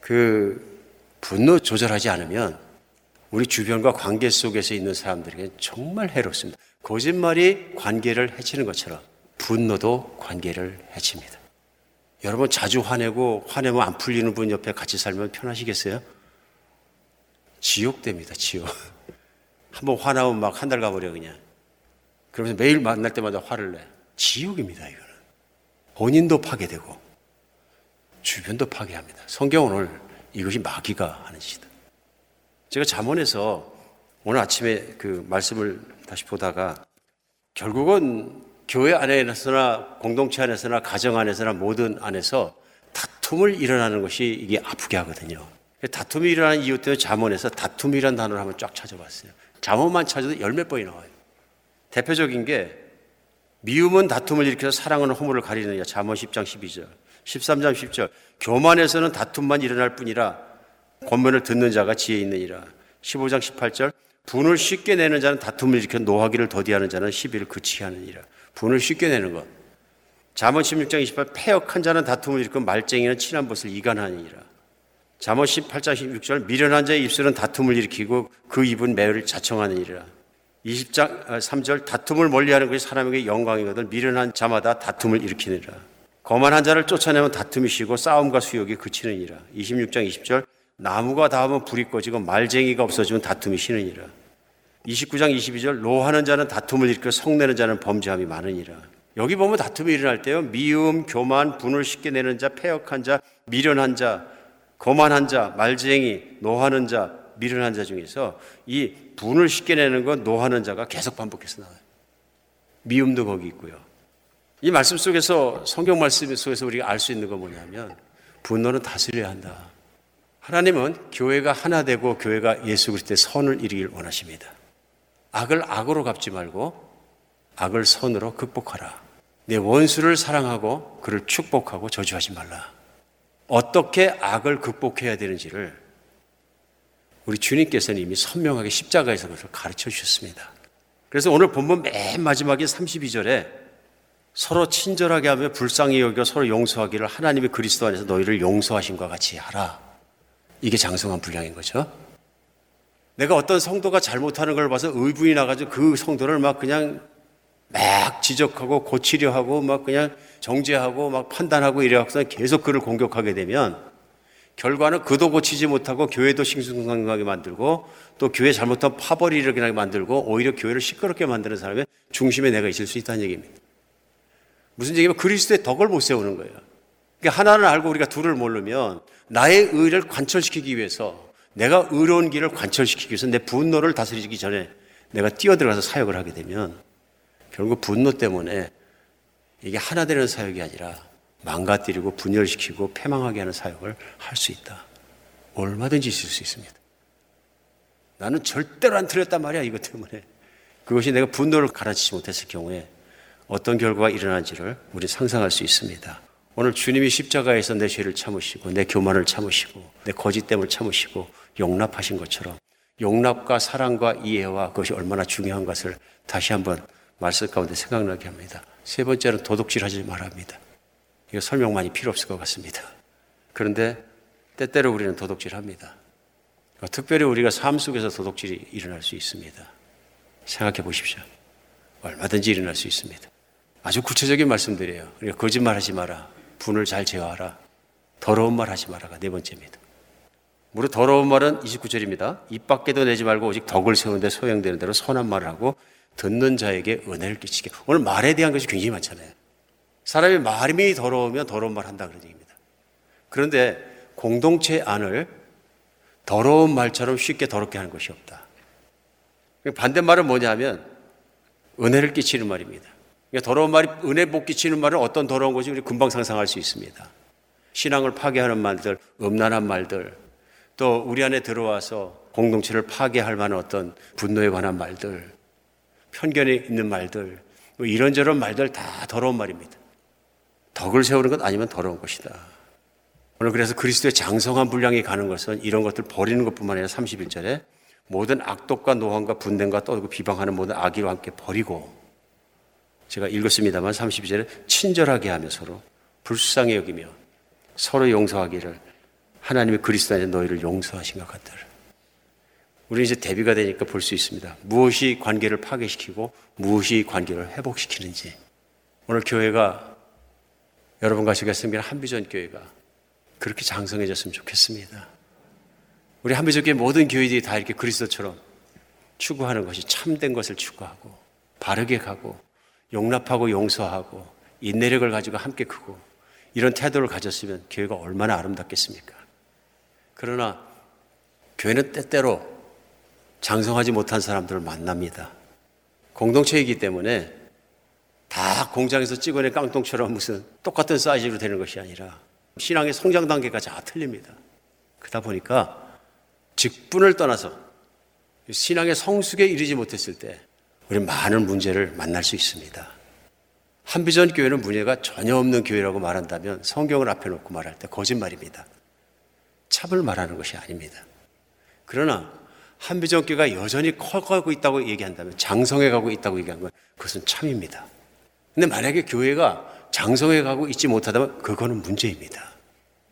그 분노 조절하지 않으면 우리 주변과 관계 속에서 있는 사람들에게 정말 해롭습니다. 거짓말이 관계를 해치는 것처럼 분노도 관계를 해칩니다. 여러분 자주 화내고 화내면 안 풀리는 분 옆에 같이 살면 편하시겠어요? 지옥됩니다, 지옥. [laughs] 한번 화나면 막 한 달 가버려 그냥. 그러면서 매일 만날 때마다 화를 내. 지옥입니다, 이거는. 본인도 파괴되고 주변도 파괴합니다. 성경 오늘 이것이 마귀가 하는 짓이다. 제가 잠원에서 오늘 아침에 그 말씀을 다시 보다가 결국은 교회 안에서나 공동체 안에서나 가정 안에서나 모든 안에서 다툼을 일어나는 것이 이게 아프게 하거든요. 다툼이 일어나는 이유 때문에 잠원에서 다툼이라는 단어를 한번 쫙 찾아봤어요. 잠원만 찾아도 열 몇 번이 나와요. 대표적인 게 미움은 다툼을 일으켜서 사랑은 허물을 가리느냐. 잠언 10장 12절. 13장 10절. 교만에서는 다툼만 일어날 뿐이라 권면을 듣는 자가 지혜 있느니라. 15장 18절. 분을 쉽게 내는 자는 다툼을 일으켜 노하기를 더디하는 자는 시비를 그치게 하느니라. 분을 쉽게 내는 것. 잠언 16장 28 폐역한 자는 다툼을 일으켜 말쟁이는 친한 것을 이간하니라. 잠언 18장 16절 미련한 자의 입술은 다툼을 일으키고 그 입은 매를 자청하느니라. 20장 3절 다툼을 멀리하는 것이 사람에게 영광이거든 미련한 자마다 다툼을 일으키느니라. 거만한 자를 쫓아내면 다툼이 쉬고 싸움과 수욕이 그치느니라. 26장 20절 나무가 닿으면 불이 꺼지고 말쟁이가 없어지면 다툼이 쉬느니라. 29장 22절 노하는 자는 다툼을 일으켜 성내는 자는 범죄함이 많으니라. 여기 보면 다툼이 일어날 때요. 미움, 교만, 분을 쉽게 내는 자, 패역한 자, 미련한 자, 거만한 자, 말쟁이, 노하는 자, 미련한 자 중에서 이 분을 쉽게 내는 건 노하는 자가 계속 반복해서 나와요. 미움도 거기 있고요. 이 말씀 속에서 성경 말씀 속에서 우리가 알 수 있는 건 뭐냐면 분노는 다스려야 한다. 하나님은 교회가 하나 되고 교회가 예수 그리스도의 선을 이루길 원하십니다. 악을 악으로 갚지 말고 악을 선으로 극복하라. 내 원수를 사랑하고 그를 축복하고 저주하지 말라. 어떻게 악을 극복해야 되는지를 우리 주님께서는 이미 선명하게 십자가에서 그것을 가르쳐 주셨습니다. 그래서 오늘 본문 맨 마지막에 32절에 서로 친절하게 하며 불쌍히 여겨 서로 용서하기를 하나님의 그리스도 안에서 너희를 용서하신과 같이 하라. 이게 장성한 분량인 거죠. 내가 어떤 성도가 잘못하는 걸 봐서 의분이 나가지고 그 성도를 막 그냥 막 지적하고 고치려 하고 막 그냥 정죄하고 막 판단하고 이래갖고 계속 그를 공격하게 되면 결과는 그도 고치지 못하고 교회도 싱숭생숭하게 만들고 또 교회 잘못하면 파벌이 일어나게 만들고 오히려 교회를 시끄럽게 만드는 사람의 중심에 내가 있을 수 있다는 얘기입니다. 무슨 얘기냐면 그리스도의 덕을 못 세우는 거예요. 그러니까 하나를 알고 우리가 둘을 모르면 나의 의를 관철시키기 위해서 내가 의로운 길을 관철시키기 위해서 내 분노를 다스리기 전에 내가 뛰어들어가서 사역을 하게 되면 결국 분노 때문에 이게 하나 되는 사역이 아니라 망가뜨리고 분열시키고 패망하게 하는 사역을 할 수 있다. 얼마든지 있을 수 있습니다. 나는 절대로 안 틀렸단 말이야, 이것 때문에. 그것이 내가 분노를 가라치지 못했을 경우에 어떤 결과가 일어난지를 우리 상상할 수 있습니다. 오늘 주님이 십자가에서 내 죄를 참으시고 내 교만을 참으시고 내 거짓됨을 참으시고 용납하신 것처럼 용납과 사랑과 이해와 그것이 얼마나 중요한 것을 다시 한번 말씀 가운데 생각나게 합니다. 세 번째는 도둑질하지 말합니다. 이거 설명 많이 필요 없을 것 같습니다. 그런데 때때로 우리는 도둑질합니다. 특별히 우리가 삶 속에서 도둑질이 일어날 수 있습니다. 생각해 보십시오. 얼마든지 일어날 수 있습니다. 아주 구체적인 말씀들이에요. 그러니까 거짓말 하지 마라. 분을 잘 제어하라. 더러운 말 하지 마라가 네 번째입니다. 무릇 더러운 말은 29절입니다. 입 밖에도 내지 말고 오직 덕을 세우는데 소용되는 대로 선한 말을 하고 듣는 자에게 은혜를 끼치게. 오늘 말에 대한 것이 굉장히 많잖아요. 사람이 말이 더러우면 더러운 말 한다 그런 얘기입니다. 그런데 공동체 안을 더러운 말처럼 쉽게 더럽게 하는 것이 없다. 반대말은 뭐냐면 은혜를 끼치는 말입니다. 그러니까 더러운 말이 은혜 못 끼치는 말은 어떤 더러운 것이 우리 금방 상상할 수 있습니다. 신앙을 파괴하는 말들, 음란한 말들, 또 우리 안에 들어와서 공동체를 파괴할 만한 어떤 분노에 관한 말들, 편견에 있는 말들, 뭐 이런저런 말들 다 더러운 말입니다. 덕을 세우는 것 아니면 더러운 것이다. 오늘 그래서 그리스도의 장성한 분량이 가는 것은 이런 것들 버리는 것뿐만 아니라 31절에 모든 악독과 노함과 분쟁과 떠들고 비방하는 모든 악의와 함께 버리고 제가 읽었습니다만 32절에 친절하게 하며 서로 불쌍히 여기며 서로 용서하기를 하나님의 그리스도 안에 너희를 용서하신 것 같더라. 우리 이제 대비가 되니까 볼 수 있습니다. 무엇이 관계를 파괴시키고 무엇이 관계를 회복시키는지. 오늘 교회가 여러분과 제가 섬기는 한비전 교회가 그렇게 장성해졌으면 좋겠습니다. 우리 한비전 교회 모든 교회들이 다 이렇게 그리스도처럼 추구하는 것이 참된 것을 추구하고 바르게 가고 용납하고 용서하고 인내력을 가지고 함께 크고 이런 태도를 가졌으면 교회가 얼마나 아름답겠습니까? 그러나 교회는 때때로 장성하지 못한 사람들을 만납니다. 공동체이기 때문에 다 공장에서 찍어낸 깡통처럼 무슨 똑같은 사이즈로 되는 것이 아니라 신앙의 성장 단계가 다 틀립니다. 그러다 보니까 직분을 떠나서 신앙의 성숙에 이르지 못했을 때 우리는 많은 문제를 만날 수 있습니다. 한비전 교회는 문제가 전혀 없는 교회라고 말한다면 성경을 앞에 놓고 말할 때 거짓말입니다. 참을 말하는 것이 아닙니다. 그러나 한비전 교회가 여전히 커가고 있다고 얘기한다면 장성해 가고 있다고 얘기한 건 그것은 참입니다. 근데 만약에 교회가 장성해 가고 있지 못하다면 그거는 문제입니다.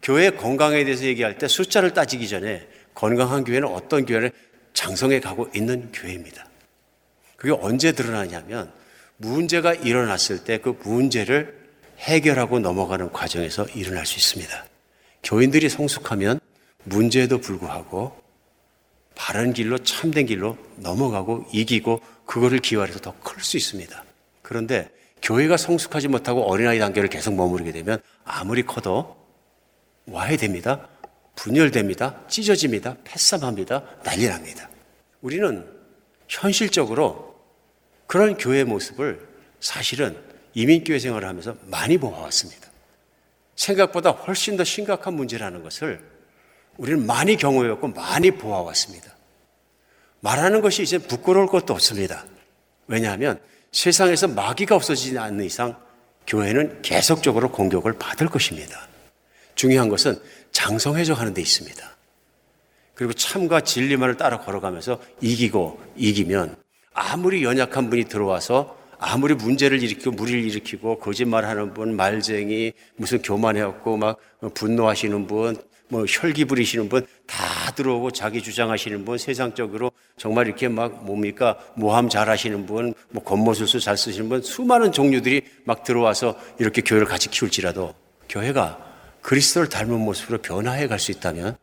교회 건강에 대해서 얘기할 때 숫자를 따지기 전에 건강한 교회는 어떤 교회를 장성해 가고 있는 교회입니다. 그게 언제 드러나냐면 문제가 일어났을 때 그 문제를 해결하고 넘어가는 과정에서 일어날 수 있습니다. 교인들이 성숙하면 문제에도 불구하고 바른 길로 참된 길로 넘어가고 이기고 그거를 기활해서 더 클 수 있습니다. 그런데 교회가 성숙하지 못하고 어린아이 단계를 계속 머무르게 되면 아무리 커도 와해 됩니다. 분열됩니다. 찢어집니다. 패싸합니다. 난리 납니다. 우리는 현실적으로 그런 교회 모습을 사실은 이민교회 생활을 하면서 많이 보아왔습니다. 생각보다 훨씬 더 심각한 문제라는 것을 우리는 많이 경험해왔고 많이 보아왔습니다. 말하는 것이 이제 부끄러울 것도 없습니다. 왜냐하면 세상에서 마귀가 없어지지 않는 이상 교회는 계속적으로 공격을 받을 것입니다. 중요한 것은 장성해져 가는 데 있습니다. 그리고 참과 진리만을 따라 걸어가면서 이기고 이기면 아무리 연약한 분이 들어와서 아무리 문제를 일으키고 무리를 일으키고 거짓말하는 분, 말쟁이, 무슨 교만해갖고 막 분노하시는 분, 뭐 혈기 부리시는 분 다 들어오고 자기 주장하시는 분, 세상적으로 정말 이렇게 막 뭡니까 모함 잘하시는 분, 뭐 겉모술수 잘 쓰시는 분 수많은 종류들이 막 들어와서 이렇게 교회를 같이 키울지라도 교회가 그리스도를 닮은 모습으로 변화해 갈 수 있다면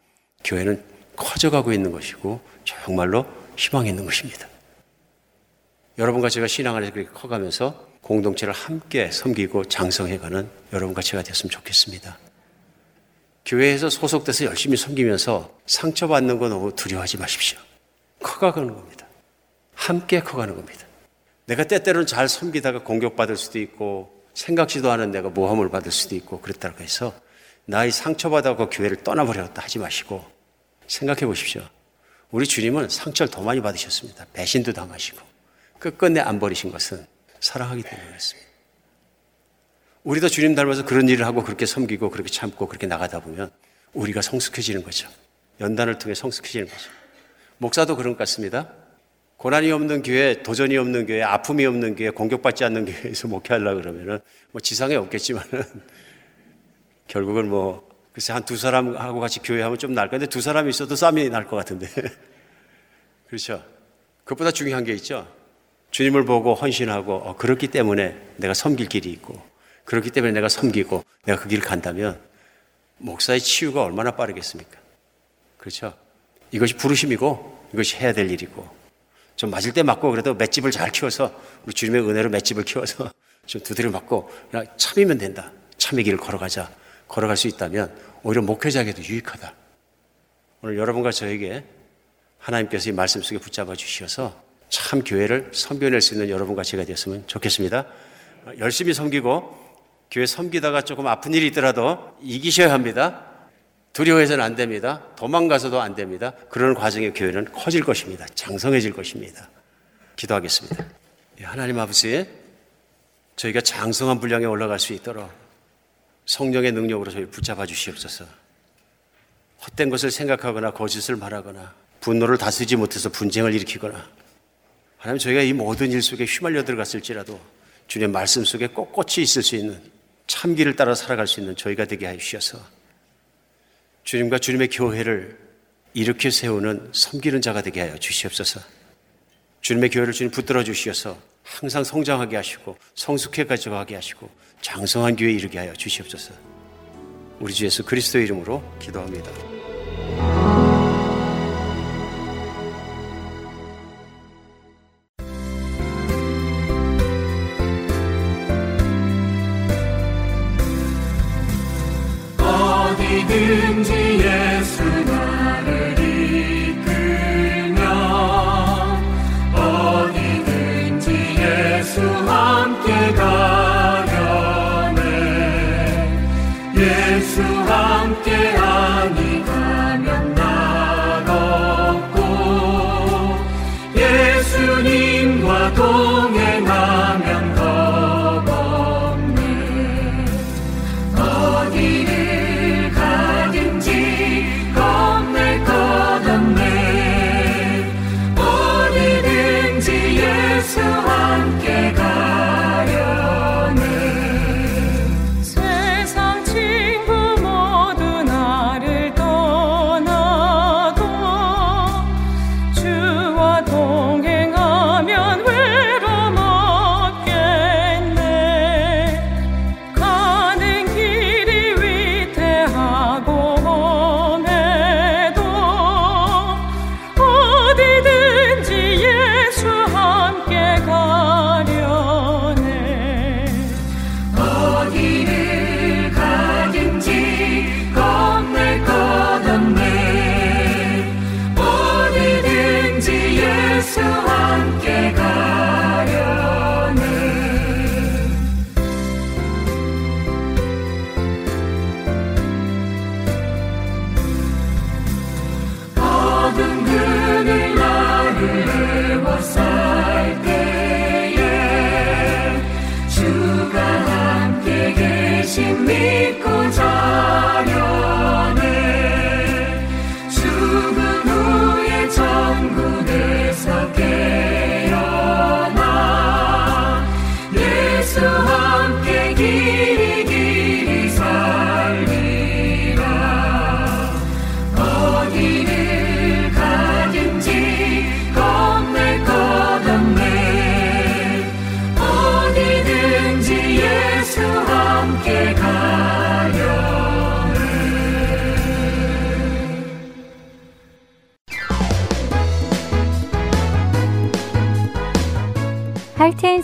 교회는 커져가고 있는 것이고 정말로 희망이 있는 것입니다. 여러분과 제가 신앙 안에서 그렇게 커가면서 공동체를 함께 섬기고 장성해가는 여러분과 제가 됐으면 좋겠습니다. 교회에서 소속돼서 열심히 섬기면서 상처받는 거 너무 두려워하지 마십시오. 커가는 겁니다. 함께 커가는 겁니다. 내가 때때로는 잘 섬기다가 공격받을 수도 있고 생각지도 않은 내가 모함을 받을 수도 있고 그랬다고 해서 나의 상처받아고 교회를 떠나버렸다 하지 마시고 생각해 보십시오. 우리 주님은 상처를 더 많이 받으셨습니다. 배신도 당하시고. 끝끝내 안 버리신 것은 사랑하기 때문에 그렇습니다. 우리도 주님 닮아서 그런 일을 하고 그렇게 섬기고 그렇게 참고 그렇게 나가다 보면 우리가 성숙해지는 거죠. 연단을 통해 성숙해지는 거죠. 목사도 그런 것 같습니다. 고난이 없는 교회, 도전이 없는 교회, 아픔이 없는 교회, 공격받지 않는 교회에서 [laughs] 목회하려고 그러면은 뭐 지상에 없겠지만은 [laughs] 결국은 뭐 글쎄 한 두 사람하고 같이 교회하면 좀 나을 건데 두 사람이 있어도 싸움이 날 것 같은데. [laughs] 그렇죠. 그것보다 중요한 게 있죠. 주님을 보고 헌신하고 어, 그렇기 때문에 내가 섬길 길이 있고 그렇기 때문에 내가 섬기고 내가 그 길을 간다면 목사의 치유가 얼마나 빠르겠습니까? 그렇죠? 이것이 부르심이고 이것이 해야 될 일이고 좀 맞을 때 맞고 그래도 맷집을 잘 키워서 우리 주님의 은혜로 맷집을 키워서 [laughs] 좀 두드려 맞고 그냥 참이면 된다. 참의 길을 걸어가자. 걸어갈 수 있다면 오히려 목회자에게도 유익하다. 오늘 여러분과 저에게 하나님께서 이 말씀 속에 붙잡아 주셔서 참 교회를 섬겨낼 수 있는 여러분과 제가 되었으면 좋겠습니다. 열심히 섬기고 교회 섬기다가 조금 아픈 일이 있더라도 이기셔야 합니다. 두려워해서는 안 됩니다. 도망가서도 안 됩니다. 그런 과정에 교회는 커질 것입니다. 장성해질 것입니다. 기도하겠습니다. 예, 하나님 아버지, 저희가 장성한 분량에 올라갈 수 있도록 성령의 능력으로 저희 붙잡아 주시옵소서. 헛된 것을 생각하거나 거짓을 말하거나 분노를 다스리지 못해서 분쟁을 일으키거나 하나님 저희가 이 모든 일 속에 휘말려 들어갔을지라도 주님의 말씀 속에 꼿꼿이 있을 수 있는 참기를 따라 살아갈 수 있는 저희가 되게 주셔서 주님과 주님의 교회를 일으켜 세우는 섬기는 자가 되게 하여 주시옵소서. 주님의 교회를 주님 붙들어 주시어서 항상 성장하게 하시고 성숙해 가져가게 하시고 장성한 교회에 이르게 하여 주시옵소서. 우리 주 예수 그리스도의 이름으로 기도합니다.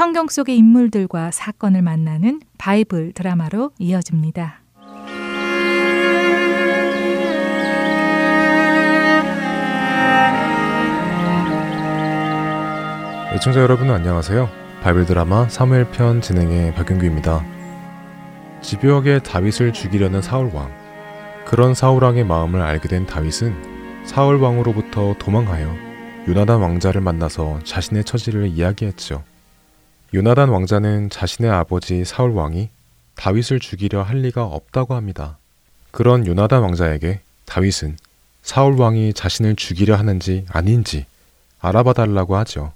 성경 속의 인물들과 사건을 만나는 바이블 드라마로 이어집니다. 애청자 여러분 안녕하세요. 바이블 드라마 사무엘 편 진행의 박윤규입니다. 집요하게 다윗을 죽이려는 사울 왕. 그런 사울 왕의 마음을 알게 된 다윗은 사울 왕으로부터 도망하여 유나단 왕자를 만나서 자신의 처지를 이야기했죠. 요나단 왕자는 자신의 아버지 사울 왕이 다윗을 죽이려 할 리가 없다고 합니다. 그런 요나단 왕자에게 다윗은 사울 왕이 자신을 죽이려 하는지 아닌지 알아봐 달라고 하죠.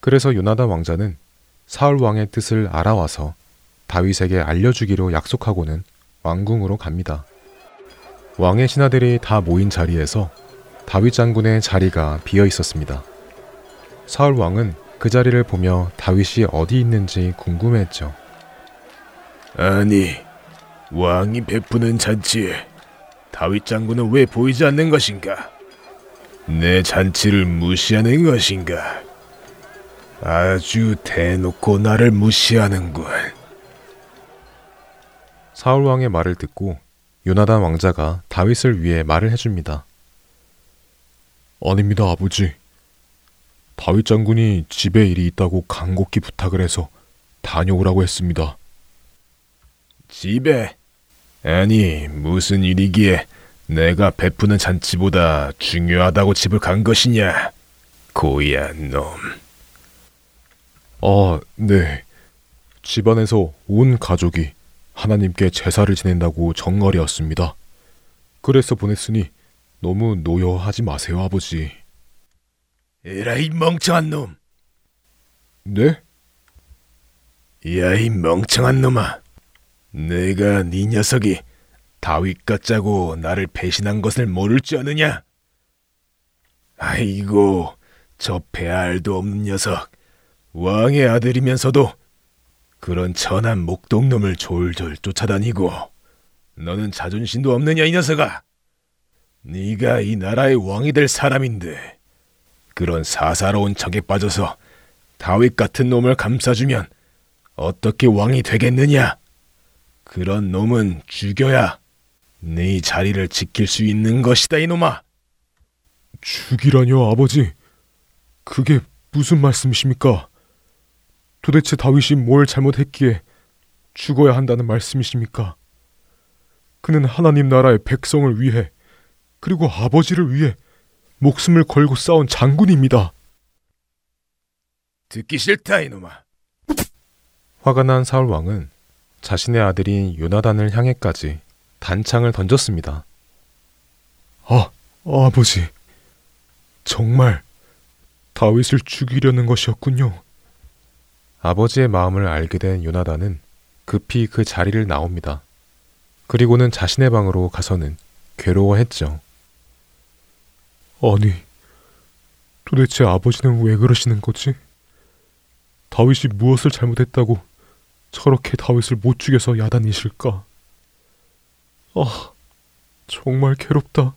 그래서 요나단 왕자는 사울 왕의 뜻을 알아와서 다윗에게 알려주기로 약속하고는 왕궁으로 갑니다. 왕의 신하들이 다 모인 자리에서 다윗 장군의 자리가 비어 있었습니다. 사울 왕은 그 자리를 보며 다윗이 어디 있는지 궁금했죠. 아니, 왕이 베푸는 잔치에 다윗 장군은 왜 보이지 않는 것인가? 내 잔치를 무시하는 것인가? 아주 대놓고 나를 무시하는군. 사울 왕의 말을 듣고 요나단 왕자가 다윗을 위해 말을 해줍니다. 아닙니다, 아버지. 다윗 장군이 집에 일이 있다고 간곡히 부탁을 해서 다녀오라고 했습니다. 집에? 아니, 무슨 일이기에 내가 베푸는 잔치보다 중요하다고 집을 간 것이냐? 고얀 놈. 아, 네. 집안에서 온 가족이 하나님께 제사를 지낸다고 정거리였습니다. 그래서 보냈으니 너무 노여하지 마세요, 아버지. 에라이 멍청한 놈. 네? 야, 이 멍청한 놈아. 내가 네 녀석이 다윗 같자고 나를 배신한 것을 모를 줄 아느냐? 아이고, 저 배알도 없는 녀석. 왕의 아들이면서도 그런 천한 목동놈을 졸졸 쫓아다니고 너는 자존심도 없느냐 이 녀석아? 네가 이 나라의 왕이 될 사람인데 그런 사사로운 척에 빠져서 다윗 같은 놈을 감싸주면 어떻게 왕이 되겠느냐? 그런 놈은 죽여야 네 자리를 지킬 수 있는 것이다 이놈아. 죽이라뇨 아버지. 그게 무슨 말씀이십니까? 도대체 다윗이 뭘 잘못했기에 죽어야 한다는 말씀이십니까? 그는 하나님 나라의 백성을 위해 그리고 아버지를 위해 목숨을 걸고 싸운 장군입니다. 듣기 싫다 이놈아. 화가 난 사울 왕은 자신의 아들인 요나단을 향해까지 단창을 던졌습니다. 아, 아버지. 정말 다윗을 죽이려는 것이었군요. 아버지의 마음을 알게 된 요나단은 급히 그 자리를 나옵니다. 그리고는 자신의 방으로 가서는 괴로워했죠. 아니, 도대체 아버지는 왜 그러시는 거지? 다윗이 무엇을 잘못했다고 저렇게 다윗을 못 죽여서 야단이실까? 아, 정말 괴롭다.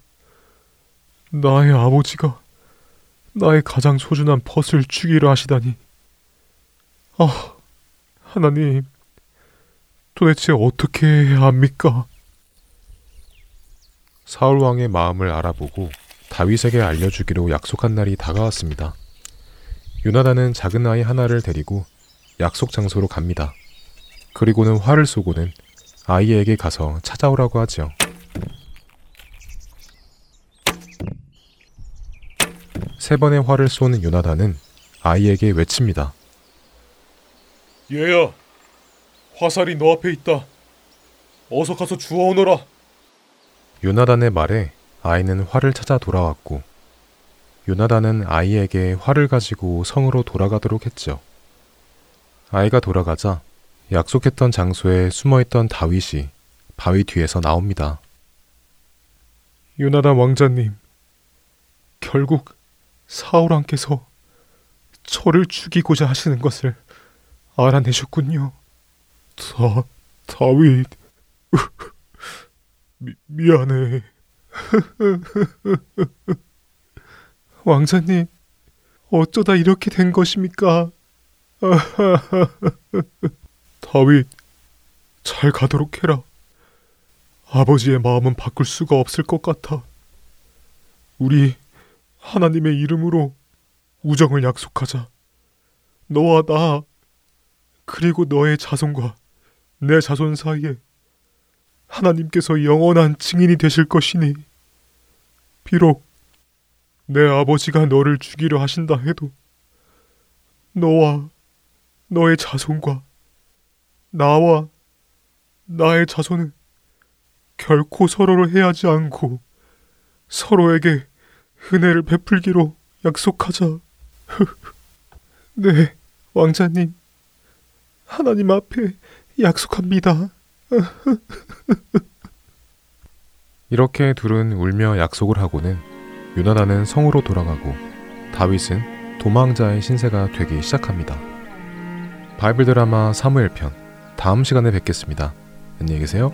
나의 아버지가 나의 가장 소중한 벗을 죽이려 하시다니. 아, 하나님, 도대체 어떻게 해야 합니까? 사울 왕의 마음을 알아보고 다윗에게 알려주기로 약속한 날이 다가왔습니다. 요나단은 작은 아이 하나를 데리고 약속 장소로 갑니다. 그리고는 화를 쏘고는 아이에게 가서 찾아오라고 하지요. 세 번의 활을 쏘는 요나단은 아이에게 외칩니다. 얘야, 화살이 너 앞에 있다. 어서 가서 주워오너라. 요나단의 말에 아이는 활을 찾아 돌아왔고 요나단은 아이에게 활을 가지고 성으로 돌아가도록 했죠. 아이가 돌아가자 약속했던 장소에 숨어있던 다윗이 바위 뒤에서 나옵니다. 요나단 왕자님, 결국 사울 왕께서 저를 죽이고자 하시는 것을 알아내셨군요. 다, 다윗, [laughs] 미, 미안해. [laughs] 왕자님, 어쩌다 이렇게 된 것입니까? [laughs] 다윗, 잘 가도록 해라. 아버지의 마음은 바꿀 수가 없을 것 같아. 우리 하나님의 이름으로 우정을 약속하자. 너와 나, 그리고 너의 자손과 내 자손 사이에 하나님께서 영원한 증인이 되실 것이니, 비록 내 아버지가 너를 죽이려 하신다 해도, 너와 너의 자손과 나와 나의 자손은 결코 서로를 해하지 않고 서로에게 은혜를 베풀기로 약속하자. [laughs] 네, 왕자님. 하나님 앞에 약속합니다. [laughs] 이렇게 둘은 울며 약속을 하고는 유나단은 성으로 돌아가고 다윗은 도망자의 신세가 되기 시작합니다. 바이블 드라마 사무엘 편 다음 시간에 뵙겠습니다. 안녕히 계세요.